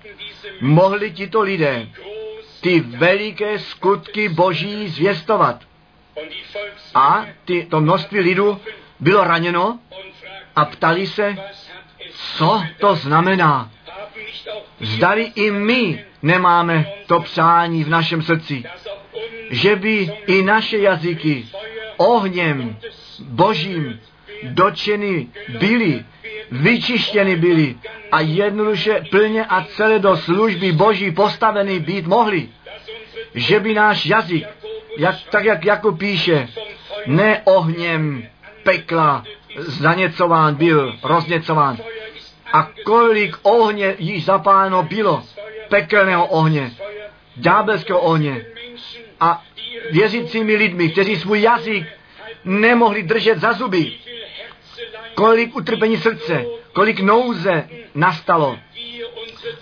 mohli tito lidé ty veliké skutky Boží zvěstovat. A ty, to množství lidu bylo raněno a ptali se, co to znamená. Zdali i my nemáme to přání v našem srdci, že by i naše jazyky ohněm božím dočeny byly, vyčištěny byly a jednoduše plně a celé do služby boží postaveny být mohli. Že by náš jazyk, jak, tak jak jako píše, ne ohněm pekla zaněcován byl, rozněcován. A kolik ohně již zapáleno bylo, pekelného ohně, ďábelského ohně. A věřícími lidmi, kteří svůj jazyk nemohli držet za zuby. Kolik utrpení srdce, kolik nouze nastalo,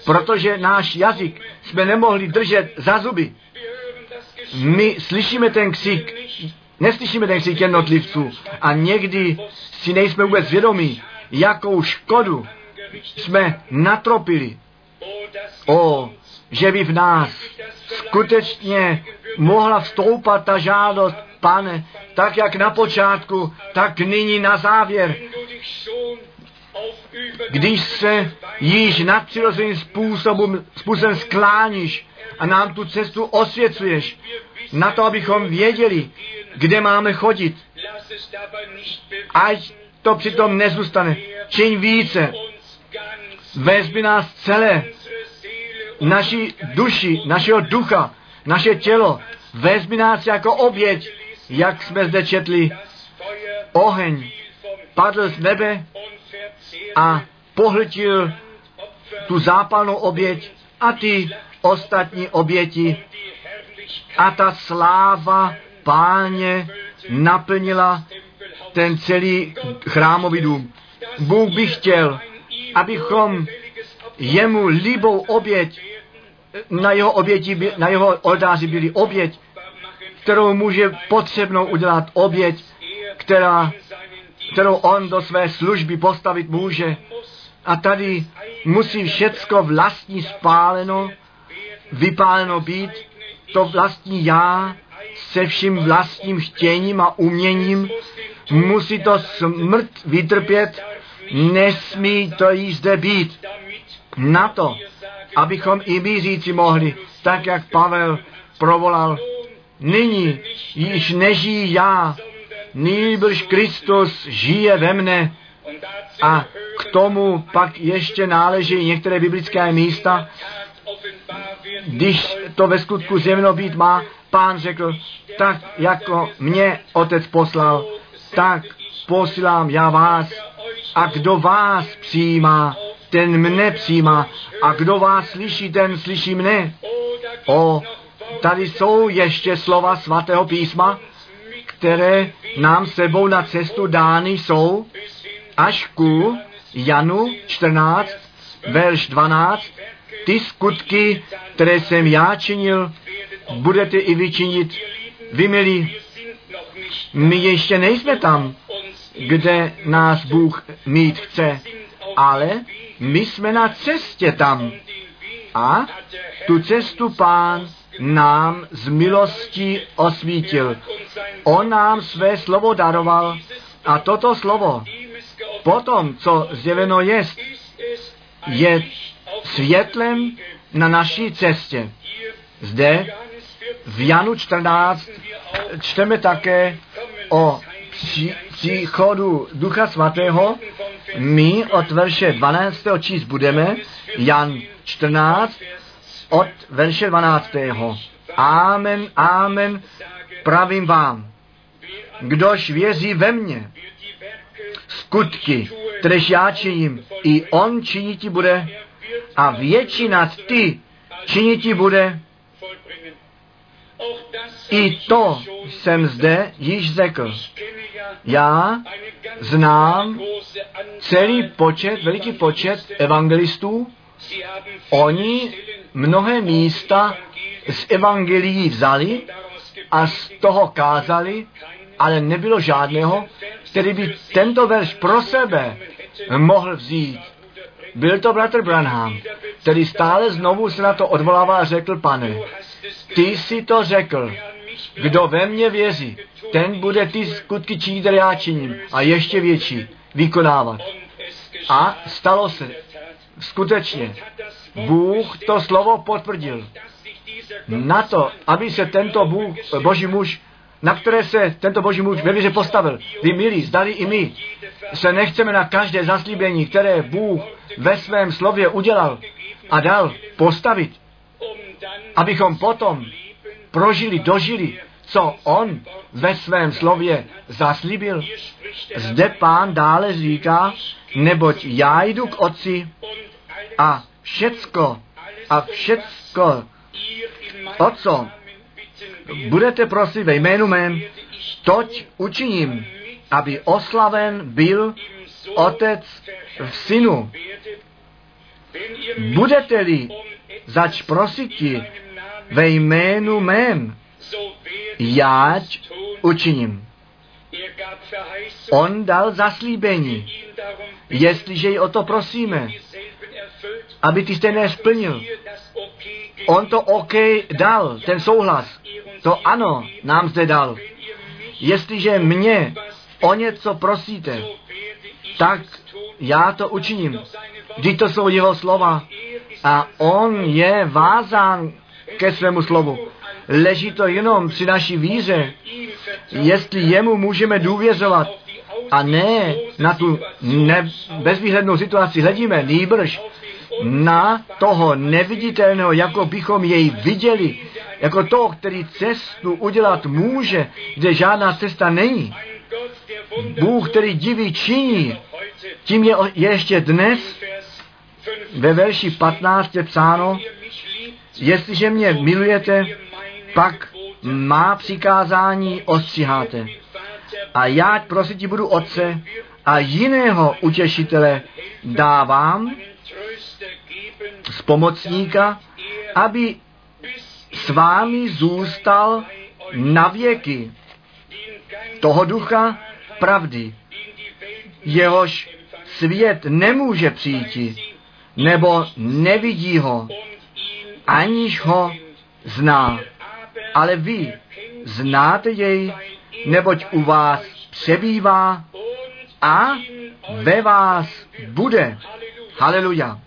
protože náš jazyk jsme nemohli držet za zuby. My slyšíme ten ksik, neslyšíme ten ksik jednotlivců a někdy si nejsme vůbec vědomí, jakou škodu jsme natropili. O, že by v nás skutečně mohla vstoupat ta žádost, pane, tak jak na počátku, tak nyní na závěr. Když se již nadpřirozeným způsobem, způsobem skláníš a nám tu cestu osvěcuješ, na to, abychom věděli, kde máme chodit. Ať to přitom nezůstane. Čím více. Vezmi nás celé, naši duši, našeho ducha, naše tělo, vezmi nás jako oběť, jak jsme zde četli, oheň padl z nebe a pohltil tu zápalnou oběť a ty ostatní oběti. A ta sláva páně naplnila ten celý chrámový dům. Bůh by chtěl, abychom jemu líbou oběť, na jeho, oběti, na jeho oltáři byli oběť, kterou může potřebnou udělat oběť, která, kterou on do své služby postavit může. A tady musí všecko vlastní spáleno, vypáleno být, to vlastní já se vším vlastním chtěním a uměním, musí to smrt vytrpět, nesmí to jí zde být. Na to, abychom i my říci mohli, tak jak Pavel provolal, nyní již nežijí já, nýbrž Kristus žije ve mne. A k tomu pak ještě náleží některé biblické místa, když to ve skutku zjevno být má, pán řekl, tak jako mě otec poslal, tak posílám já vás. A kdo vás přijímá, ten mne přijímá. A kdo vás slyší, ten slyší mne. O, tady jsou ještě slova svatého písma, které nám sebou na cestu dány jsou, až ku Janu 14, verš 12, ty skutky, které jsem já činil, budete i vy činit. Vy, milí, my ještě nejsme tam, kde nás Bůh mít chce, ale my jsme na cestě tam. A tu cestu pán nám z milosti osvítil. On nám své slovo daroval a toto slovo, potom, co zjeveno jest, je světlem na naší cestě. Zde v Janu 14 čteme také o příchodu Ducha Svatého. My od verše 12. číst budeme, Jan 14, od verše 12. Amen, amen, pravím vám. Kdož věří ve mně, skutky, kteréž já činím, i on činiti bude a většina ty činiti bude. I to jsem zde již řekl. Já znám celý počet, veliký počet evangelistů. Oni mnohé místa z evangelií vzali a z toho kázali, ale nebylo žádného, který by tento verš pro sebe mohl vzít. Byl to bratr Branham, který stále znovu se na to odvolává a řekl, pane, ty si to řekl, kdo ve mně věří, ten bude ty skutky činit, které já činím a ještě větší vykonávat. A stalo se skutečně. Bůh to slovo potvrdil. Na to, aby se tento Bůh, boží muž na které se tento boží muž ve víře postavil. Vy milí, zdali i my se nechceme na každé zaslíbení, které Bůh ve svém slově udělal a dal postavit, abychom potom prožili, dožili, co On ve svém slově zaslíbil. Zde pán dále říká, neboť já jdu k otci a všecko, a všecko, o co budete prosit ve jménu mém, toť učiním, aby oslaven byl Otec v Synu. Budete-li zač prositi ve jménu mém, jáť učiním. On dal zaslíbení, jestliže ji o to prosíme, aby ty stejné splnil. On to OK dal, ten souhlas. To ano, nám zde dal. Jestliže mě o něco prosíte, tak já to učiním. Vždyť to jsou jeho slova. A on je vázán ke svému slovu. Leží to jenom při naší víře, jestli jemu můžeme důvěřovat a ne na tu ne, bezvýhlednou situaci hledíme, nýbrž na toho neviditelného, jako bychom jej viděli, jako to, který cestu udělat může, kde žádná cesta není. Bůh, který diví činí, tím je ještě dnes ve verši 15 je psáno, jestliže mě milujete, pak má přikázání ostřiháte. A já prosití budu Otce a jiného utěšitele dávám z pomocníka, aby s vámi zůstal na věky toho ducha pravdy, jehož svět nemůže přijít, nebo nevidí ho, aniž ho zná. Ale vy znáte jej, neboť u vás přebývá a ve vás bude. Haleluja.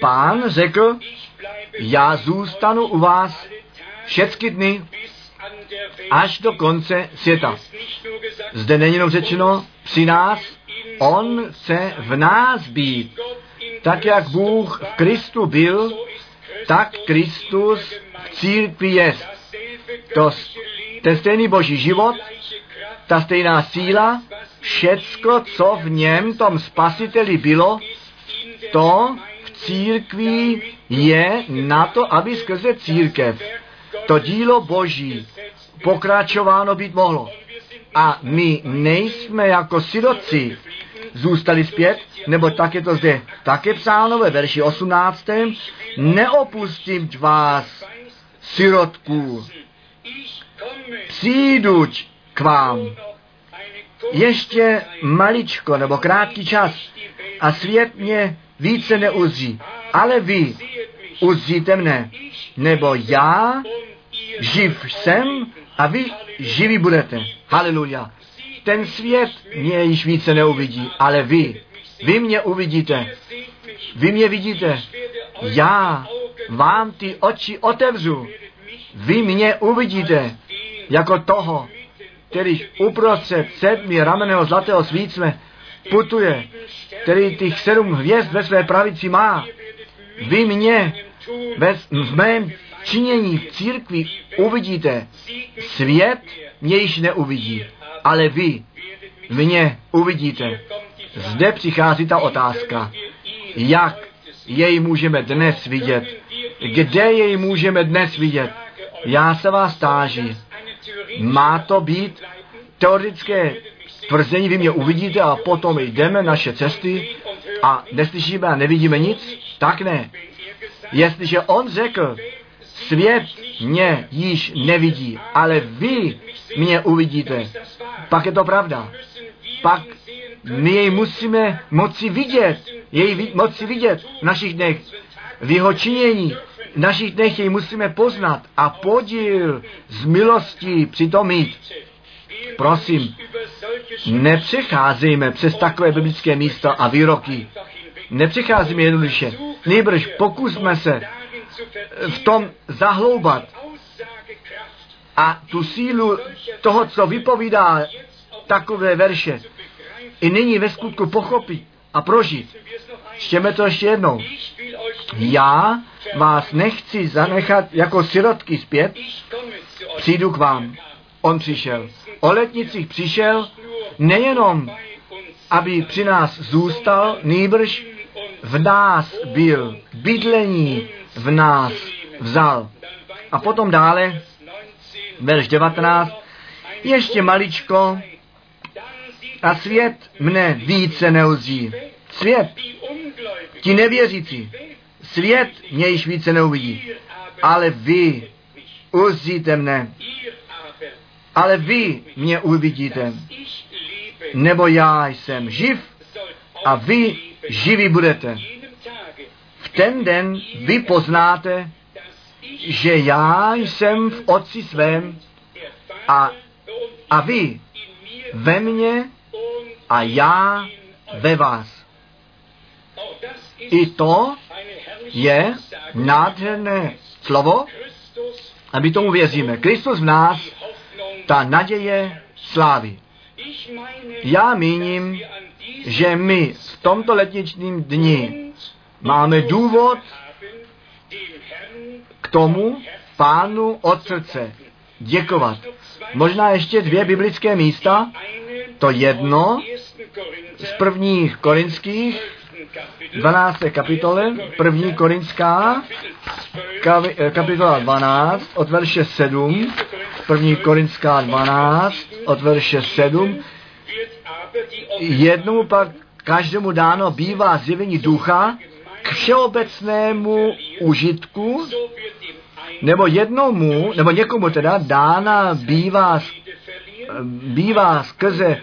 Pán řekl, já zůstanu u vás všechny dny až do konce světa. Zde není jenom řečeno při nás, on chce v nás být. Tak jak Bůh v Kristu byl, tak Kristus v církvi je. To, ten stejný boží život, ta stejná síla, všecko, co v něm, tom spasiteli bylo, to v církvi je na to, aby skrze církev to dílo boží pokračováno být mohlo. A my nejsme jako siroci zůstali zpět, nebo tak je to zde také psáno ve verši 18. Neopustím vás, sirotků, přijdu k vám. Ještě maličko nebo krátký čas a svět mě více neuzří, ale vy uzříte mne, nebo já živ jsem a vy živí budete. Haleluja. Ten svět mě již více neuvidí, ale vy, vy mě uvidíte. Vy mě vidíte. Já vám ty oči otevřu. Vy mě uvidíte jako toho, který uprostřed sedmi rameného zlatého svícme putuje, který těch sedm hvězd ve své pravici má. Vy mě ve, v mém činění v církvi uvidíte. Svět mě již neuvidí, ale vy mě uvidíte. Zde přichází ta otázka, jak jej můžeme dnes vidět. Kde jej můžeme dnes vidět? Já se vás táži. Má to být teoretické tvrzení, vy mě uvidíte a potom jdeme naše cesty a neslyšíme a nevidíme nic? Tak ne. Jestliže on řekl, svět mě již nevidí, ale vy mě uvidíte, pak je to pravda. Pak my jej musíme moci vidět, jej moci vidět v našich dnech, v jeho činění, v našich dnech jej musíme poznat a podíl z milostí přitom mít. Prosím, nepřecházejme přes takové biblické místa a výroky. Nepřecházíme jednoduše. Nejbrž pokusme se v tom zahloubat a tu sílu toho, co vypovídá takové verše, i nyní ve skutku pochopit a prožít. Čtěme to ještě jednou. Já vás nechci zanechat jako sirotky zpět, přijdu k vám. On přišel. O letnicích přišel nejenom, aby při nás zůstal, nýbrž v nás byl, bydlení v nás vzal. A potom dále, verš 19, ještě maličko a svět mne více neuzí. Svět, ti nevěřící, svět mě již více neuvidí, ale vy uzříte mne, ale vy mě uvidíte, nebo já jsem živ a vy živí budete. Ten den vy poznáte, že já jsem v Otci svém a, a vy ve mně a já ve vás. I to je nádherné slovo, a my tomu věříme. Kristus v nás, ta naděje slávy. Já míním, že my v tomto letničním dni máme důvod k tomu pánu od srdce děkovat. Možná ještě dvě biblické místa. To jedno z prvních korinských 12. kapitole, první korinská, kapitola 12, od verše 7, první korinská 12, od verše 7, jednomu pak každému dáno bývá zjevení ducha k všeobecnému užitku, nebo jednomu, nebo někomu teda dána bývá, bývá skrze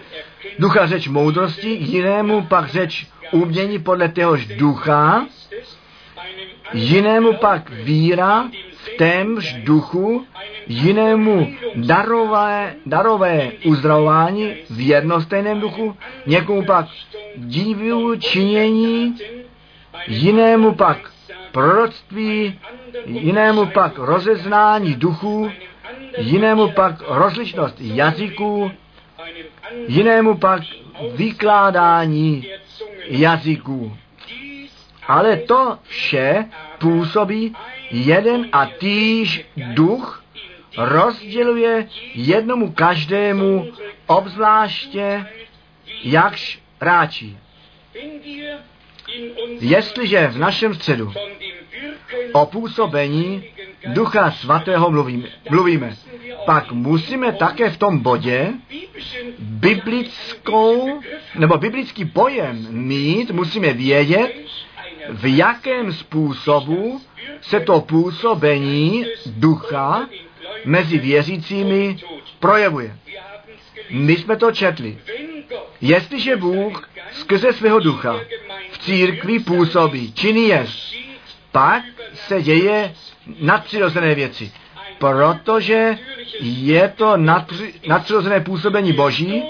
ducha řeč moudrosti, jinému pak řeč umění podle téhož ducha, jinému pak víra v témž duchu, jinému darové, darové uzdravování v jednostejném duchu, někomu pak divu činění, jinému pak proroctví, jinému pak rozeznání duchů, jinému pak rozlišnost jazyků, jinému pak vykládání jazyků. Ale to vše působí jeden a týž duch, rozděluje jednomu každému obzvláště, jakž ráčí. Jestliže v našem středu o působení Ducha Svatého mluvíme, mluvíme, pak musíme také v tom bodě biblickou, nebo biblický pojem mít, musíme vědět, v jakém způsobu se to působení ducha mezi věřícími projevuje. My jsme to četli. Jestliže Bůh skrze svého ducha v církvi působí, činí je, pak se děje nadpřirozené věci. Protože je to nadpřirozené působení Boží,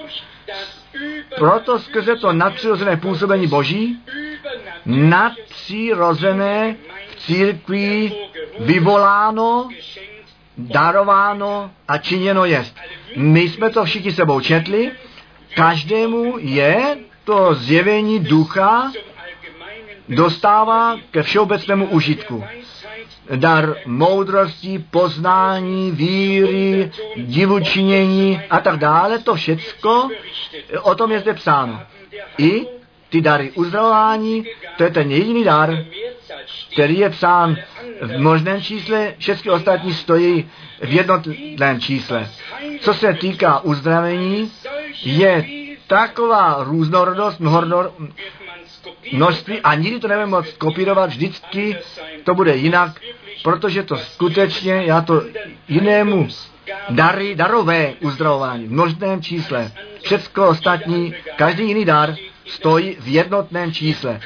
proto skrze to nadpřirozené působení Boží, nadpřirozené v církvi vyvoláno, darováno a činěno jest. My jsme to všichni sebou četli, každému je to zjevení ducha dostává ke všeobecnému užitku. Dar moudrosti, poznání, víry, divučinění a tak dále, to všecko, o tom je zde psáno. I ty dary uzdravování, to je ten jediný dar, který je psán v možném čísle, všechny ostatní stojí v jednotném čísle. Co se týká uzdravení, je taková různorodost, množství a nikdy to nebudeme moct kopírovat, vždycky to bude jinak, protože to skutečně, já to jinému dary, darové uzdravování v množném čísle. Všecko ostatní, každý jiný dar stojí v jednotném čísle.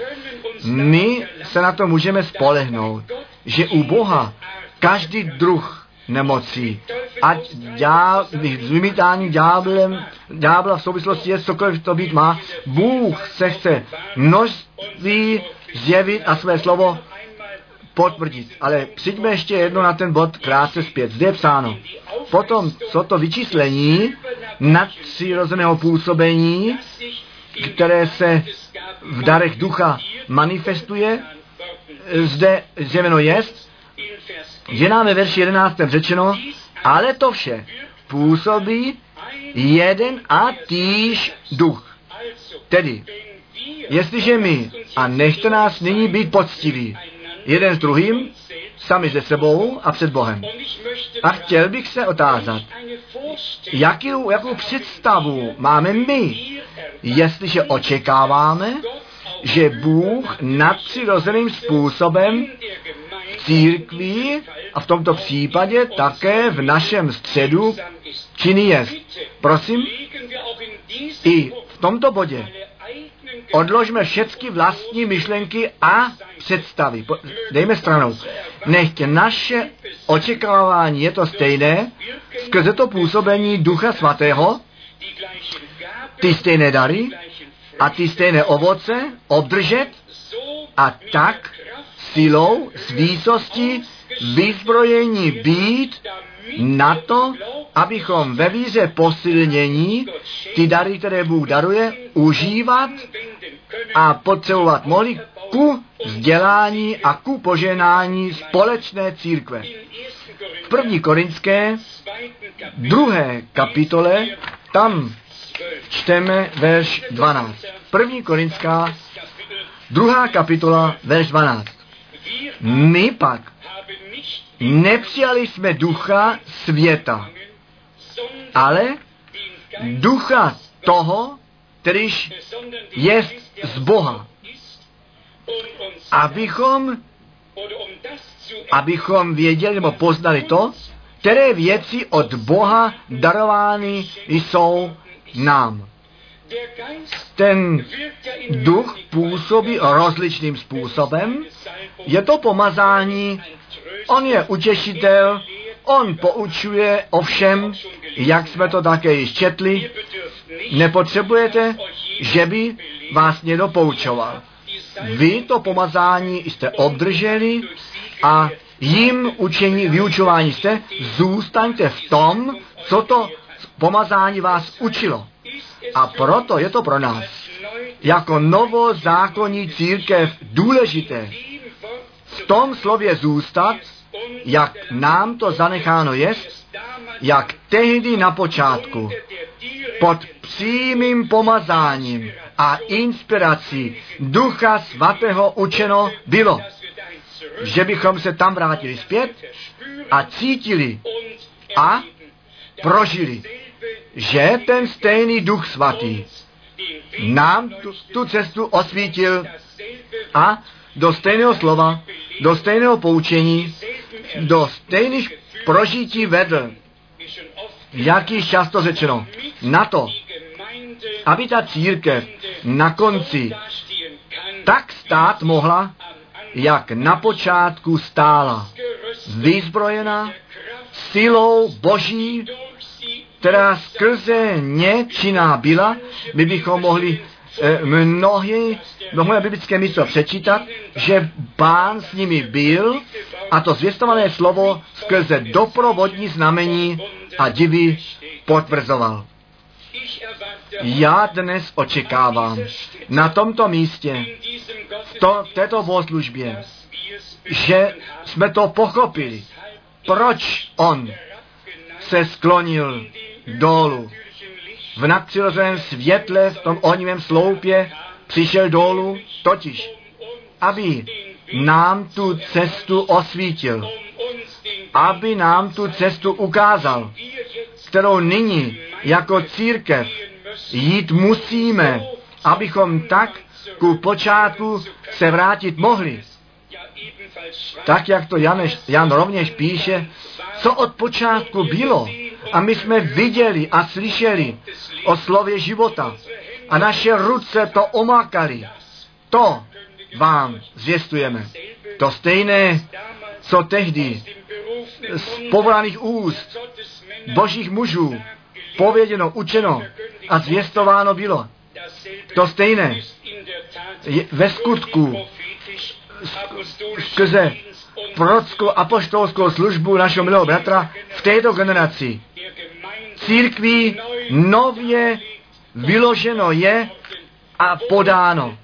My se na to můžeme spolehnout, že u Boha každý druh nemocí, ať dá, vymítání ďáblem, ďábla v souvislosti je cokoliv to být má, Bůh se chce množství zjevit a své slovo potvrdit. Ale přijďme ještě jedno na ten bod krátce zpět. Zde je psáno. Potom, co to vyčíslení nadpřirozeného působení, které se v darech ducha manifestuje, zde zjeveno jest, že nám ve verši 11 řečeno, ale to vše působí jeden a týž duch. Tedy, jestliže my, a nechte nás nyní být poctiví, jeden s druhým, sami se sebou a před Bohem. A chtěl bych se otázat, jakou, jakou představu máme my, jestliže očekáváme, že Bůh nadpřirozeným způsobem v církvi a v tomto případě také v našem středu činy jest. Prosím, i v tomto bodě odložme všechny vlastní myšlenky a představy. Dejme stranou. Nechť naše očekávání je to stejné, skrze to působení Ducha Svatého, ty stejné dary a ty stejné ovoce obdržet a tak silou, s výsostí, vyzbrojení být na to, abychom ve víře posilnění ty dary, které Bůh daruje, užívat a potřebovat mohli ku vzdělání a ku poženání společné církve. V první korinské druhé kapitole tam čteme verš 12. První korinská druhá kapitola verš 12. My pak nepřijali jsme ducha světa, ale ducha toho, kterýž je z Boha. Abychom, abychom věděli nebo poznali to, které věci od Boha darovány jsou nám. Ten duch působí rozličným způsobem. Je to pomazání, on je utěšitel, on poučuje o všem, jak jsme to také již četli. Nepotřebujete, že by vás někdo poučoval. Vy to pomazání jste obdrželi a jim učení, vyučování jste, zůstaňte v tom, co to pomazání vás učilo. A proto je to pro nás jako novozákonní církev důležité v tom slově zůstat, jak nám to zanecháno je, jak tehdy na počátku pod přímým pomazáním a inspirací Ducha Svatého učeno bylo, že bychom se tam vrátili zpět a cítili a prožili, že ten stejný Duch Svatý nám tu, tu cestu osvítil a do stejného slova, do stejného poučení, do stejných prožití vedl, jak již často řečeno, na to, aby ta církev na konci tak stát mohla, jak na počátku stála, vyzbrojená silou Boží, která skrze ně činná byla, my bychom mohli eh, mnohé, mnohé biblické místo přečítat, že pán s nimi byl a to zvěstované slovo skrze doprovodní znamení a divy potvrzoval. Já dnes očekávám na tomto místě, v to, této bohoslužbě, že jsme to pochopili, proč on se sklonil dolů. V nadpřirozeném světle, v tom ohnivém sloupě přišel dolů, totiž, aby nám tu cestu osvítil, aby nám tu cestu ukázal, kterou nyní jako církev jít musíme, abychom tak ku počátku se vrátit mohli. Tak, jak to Jan, Jan rovněž píše, co od počátku bylo. A my jsme viděli a slyšeli o slově života. A naše ruce to omákali. To vám zvěstujeme. To stejné, co tehdy z povolaných úst božích mužů pověděno, učeno a zvěstováno bylo. To stejné je ve skutku skrze prorockou apoštolskou službu našeho milého bratra v této generaci. Církví nově vyloženo je a podáno.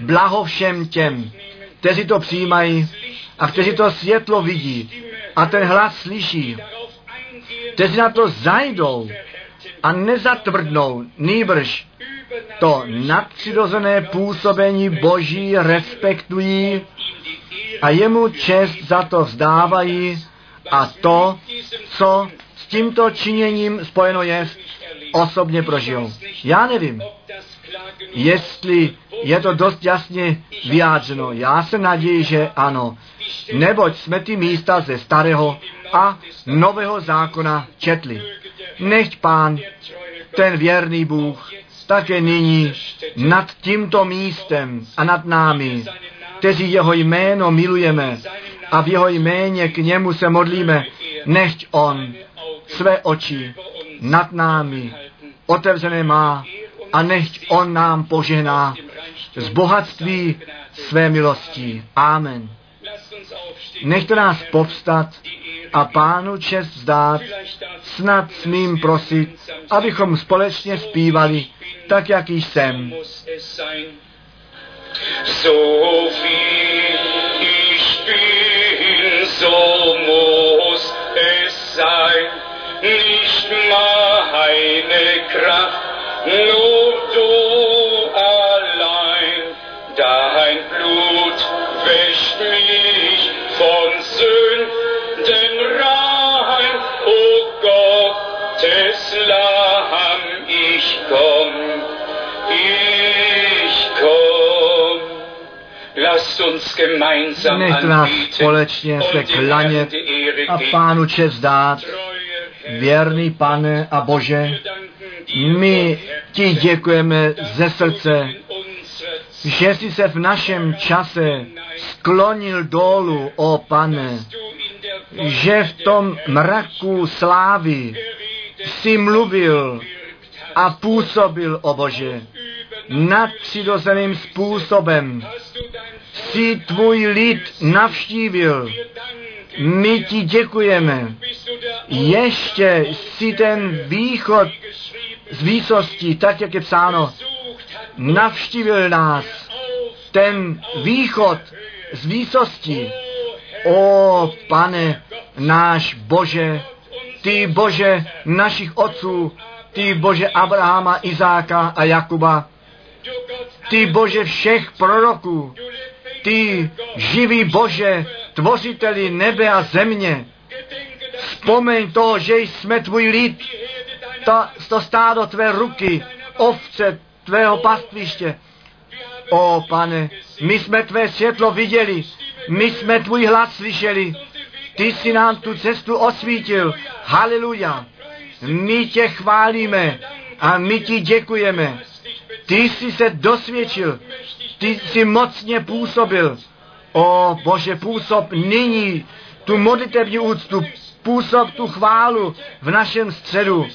Blaho všem těm, kteří to přijímají a kteří to světlo vidí a ten hlas slyší, kteří na to zajdou a nezatvrdnou, nýbrž to nadpřirozené působení Boží respektují a jemu čest za to vzdávají a to, co s tímto činěním spojeno je, osobně prožijou. Já nevím, jestli je to dost jasně vyjádřeno. Já se naději, že ano. Neboť jsme ty místa ze starého a nového zákona četli. Nechť pán, ten věrný Bůh, také nyní nad tímto místem a nad námi, kteří jeho jméno milujeme a v jeho jméně k němu se modlíme, nechť on své oči nad námi otevřené má a nechť on nám požehná z bohatství své milosti. Amen. Nechte nás povstat a pánu čest zdát, snad smím prosit, abychom společně zpívali, tak jak jsem. So viel ich so muss es sein. Nicht meine Kraft, nur du allein. Dein Blut wäscht mich von Sünden rein. O Gottes Lamm, ich komm, ich komm. Lasst uns gemeinsam Nechte nás společně se klanět a Pánu čest dát. Věrný Pane a Bože, my ti děkujeme ze srdce, že jsi se v našem čase sklonil dolů, o pane, že v tom mraku slávy si mluvil a působil, o Bože, nadpřirozeným způsobem si tvůj lid navštívil. My ti děkujeme. Ještě si ten východ z výsosti, tak jak je psáno, navštívil nás. Ten východ z výsosti. O pane, náš Bože, ty Bože našich otců, ty Bože Abrahama, Izáka a Jakuba, ty Bože všech proroků, ty živý Bože, tvořiteli nebe a země, vzpomeň to, že jsme tvůj lid, to, to stádo tvé ruky, ovce tvého pastviště. O pane, my jsme tvé světlo viděli, my jsme tvůj hlas slyšeli, ty jsi nám tu cestu osvítil. Haleluja. My tě chválíme a my ti děkujeme. Ty jsi se dosvědčil, ty jsi mocně působil. O Bože, působ nyní tu modlitevní úctu, působ tu chválu v našem středu.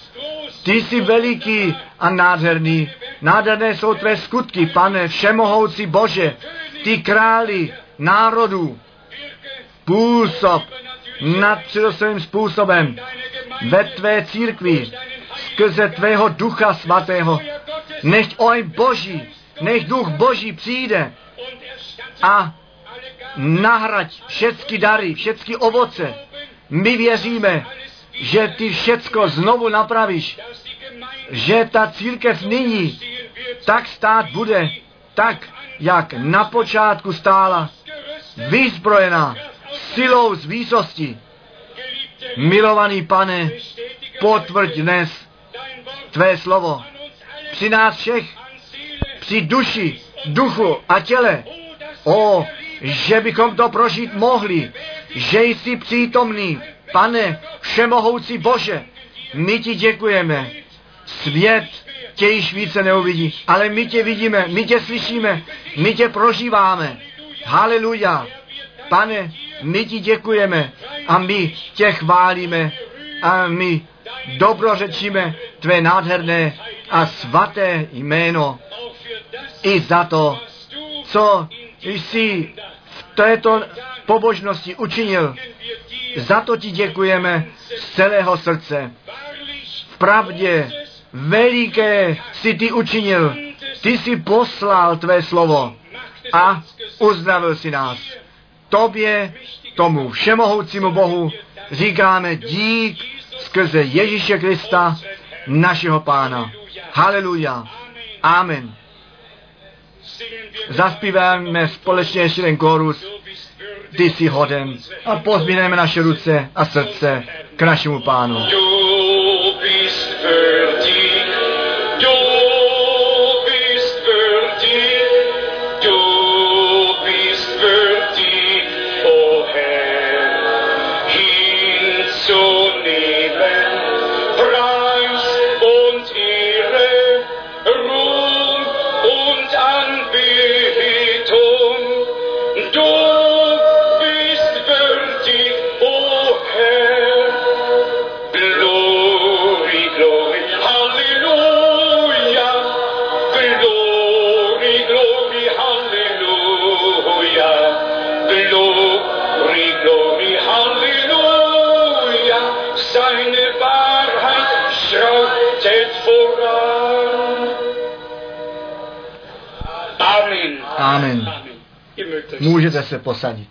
Ty jsi veliký a nádherný. Nádherné jsou tvé skutky, pane, všemohoucí Bože. Ty králi národů. Působ nadpřirozeným způsobem ve tvé církvi skrze tvého ducha svatého. Nech oj Boží, nech duch Boží přijde a nahrať všechny dary, všechny ovoce. My věříme, že ty všecko znovu napravíš, že ta církev nyní tak stát bude, tak, jak na počátku stála, vyzbrojená silou z výsosti. Milovaný pane, potvrď dnes tvé slovo při nás všech, při duši, duchu a těle. O, že bychom to prožít mohli, že jsi přítomný, pane, všemohoucí Bože, my ti děkujeme. Svět tě již více neuvidí, ale my tě vidíme, my tě slyšíme, my tě prožíváme. Haleluja. Pane, my ti děkujeme a my tě chválíme a my dobrořečíme tvé nádherné a svaté jméno i za to, co jsi v této pobožnosti učinil. Za to ti děkujeme z celého srdce. V pravdě veliké si ty učinil. Ty jsi poslal tvé slovo a uzdravil si nás. Tobě, tomu všemohoucímu Bohu, říkáme dík skrze Ježíše Krista, našeho Pána. Haleluja. Amen. Zaspíváme společně ještě ten korus. Ty jsi hoden. A pozbíráme naše ruce a srdce k našemu Pánu. Můžete se posadit.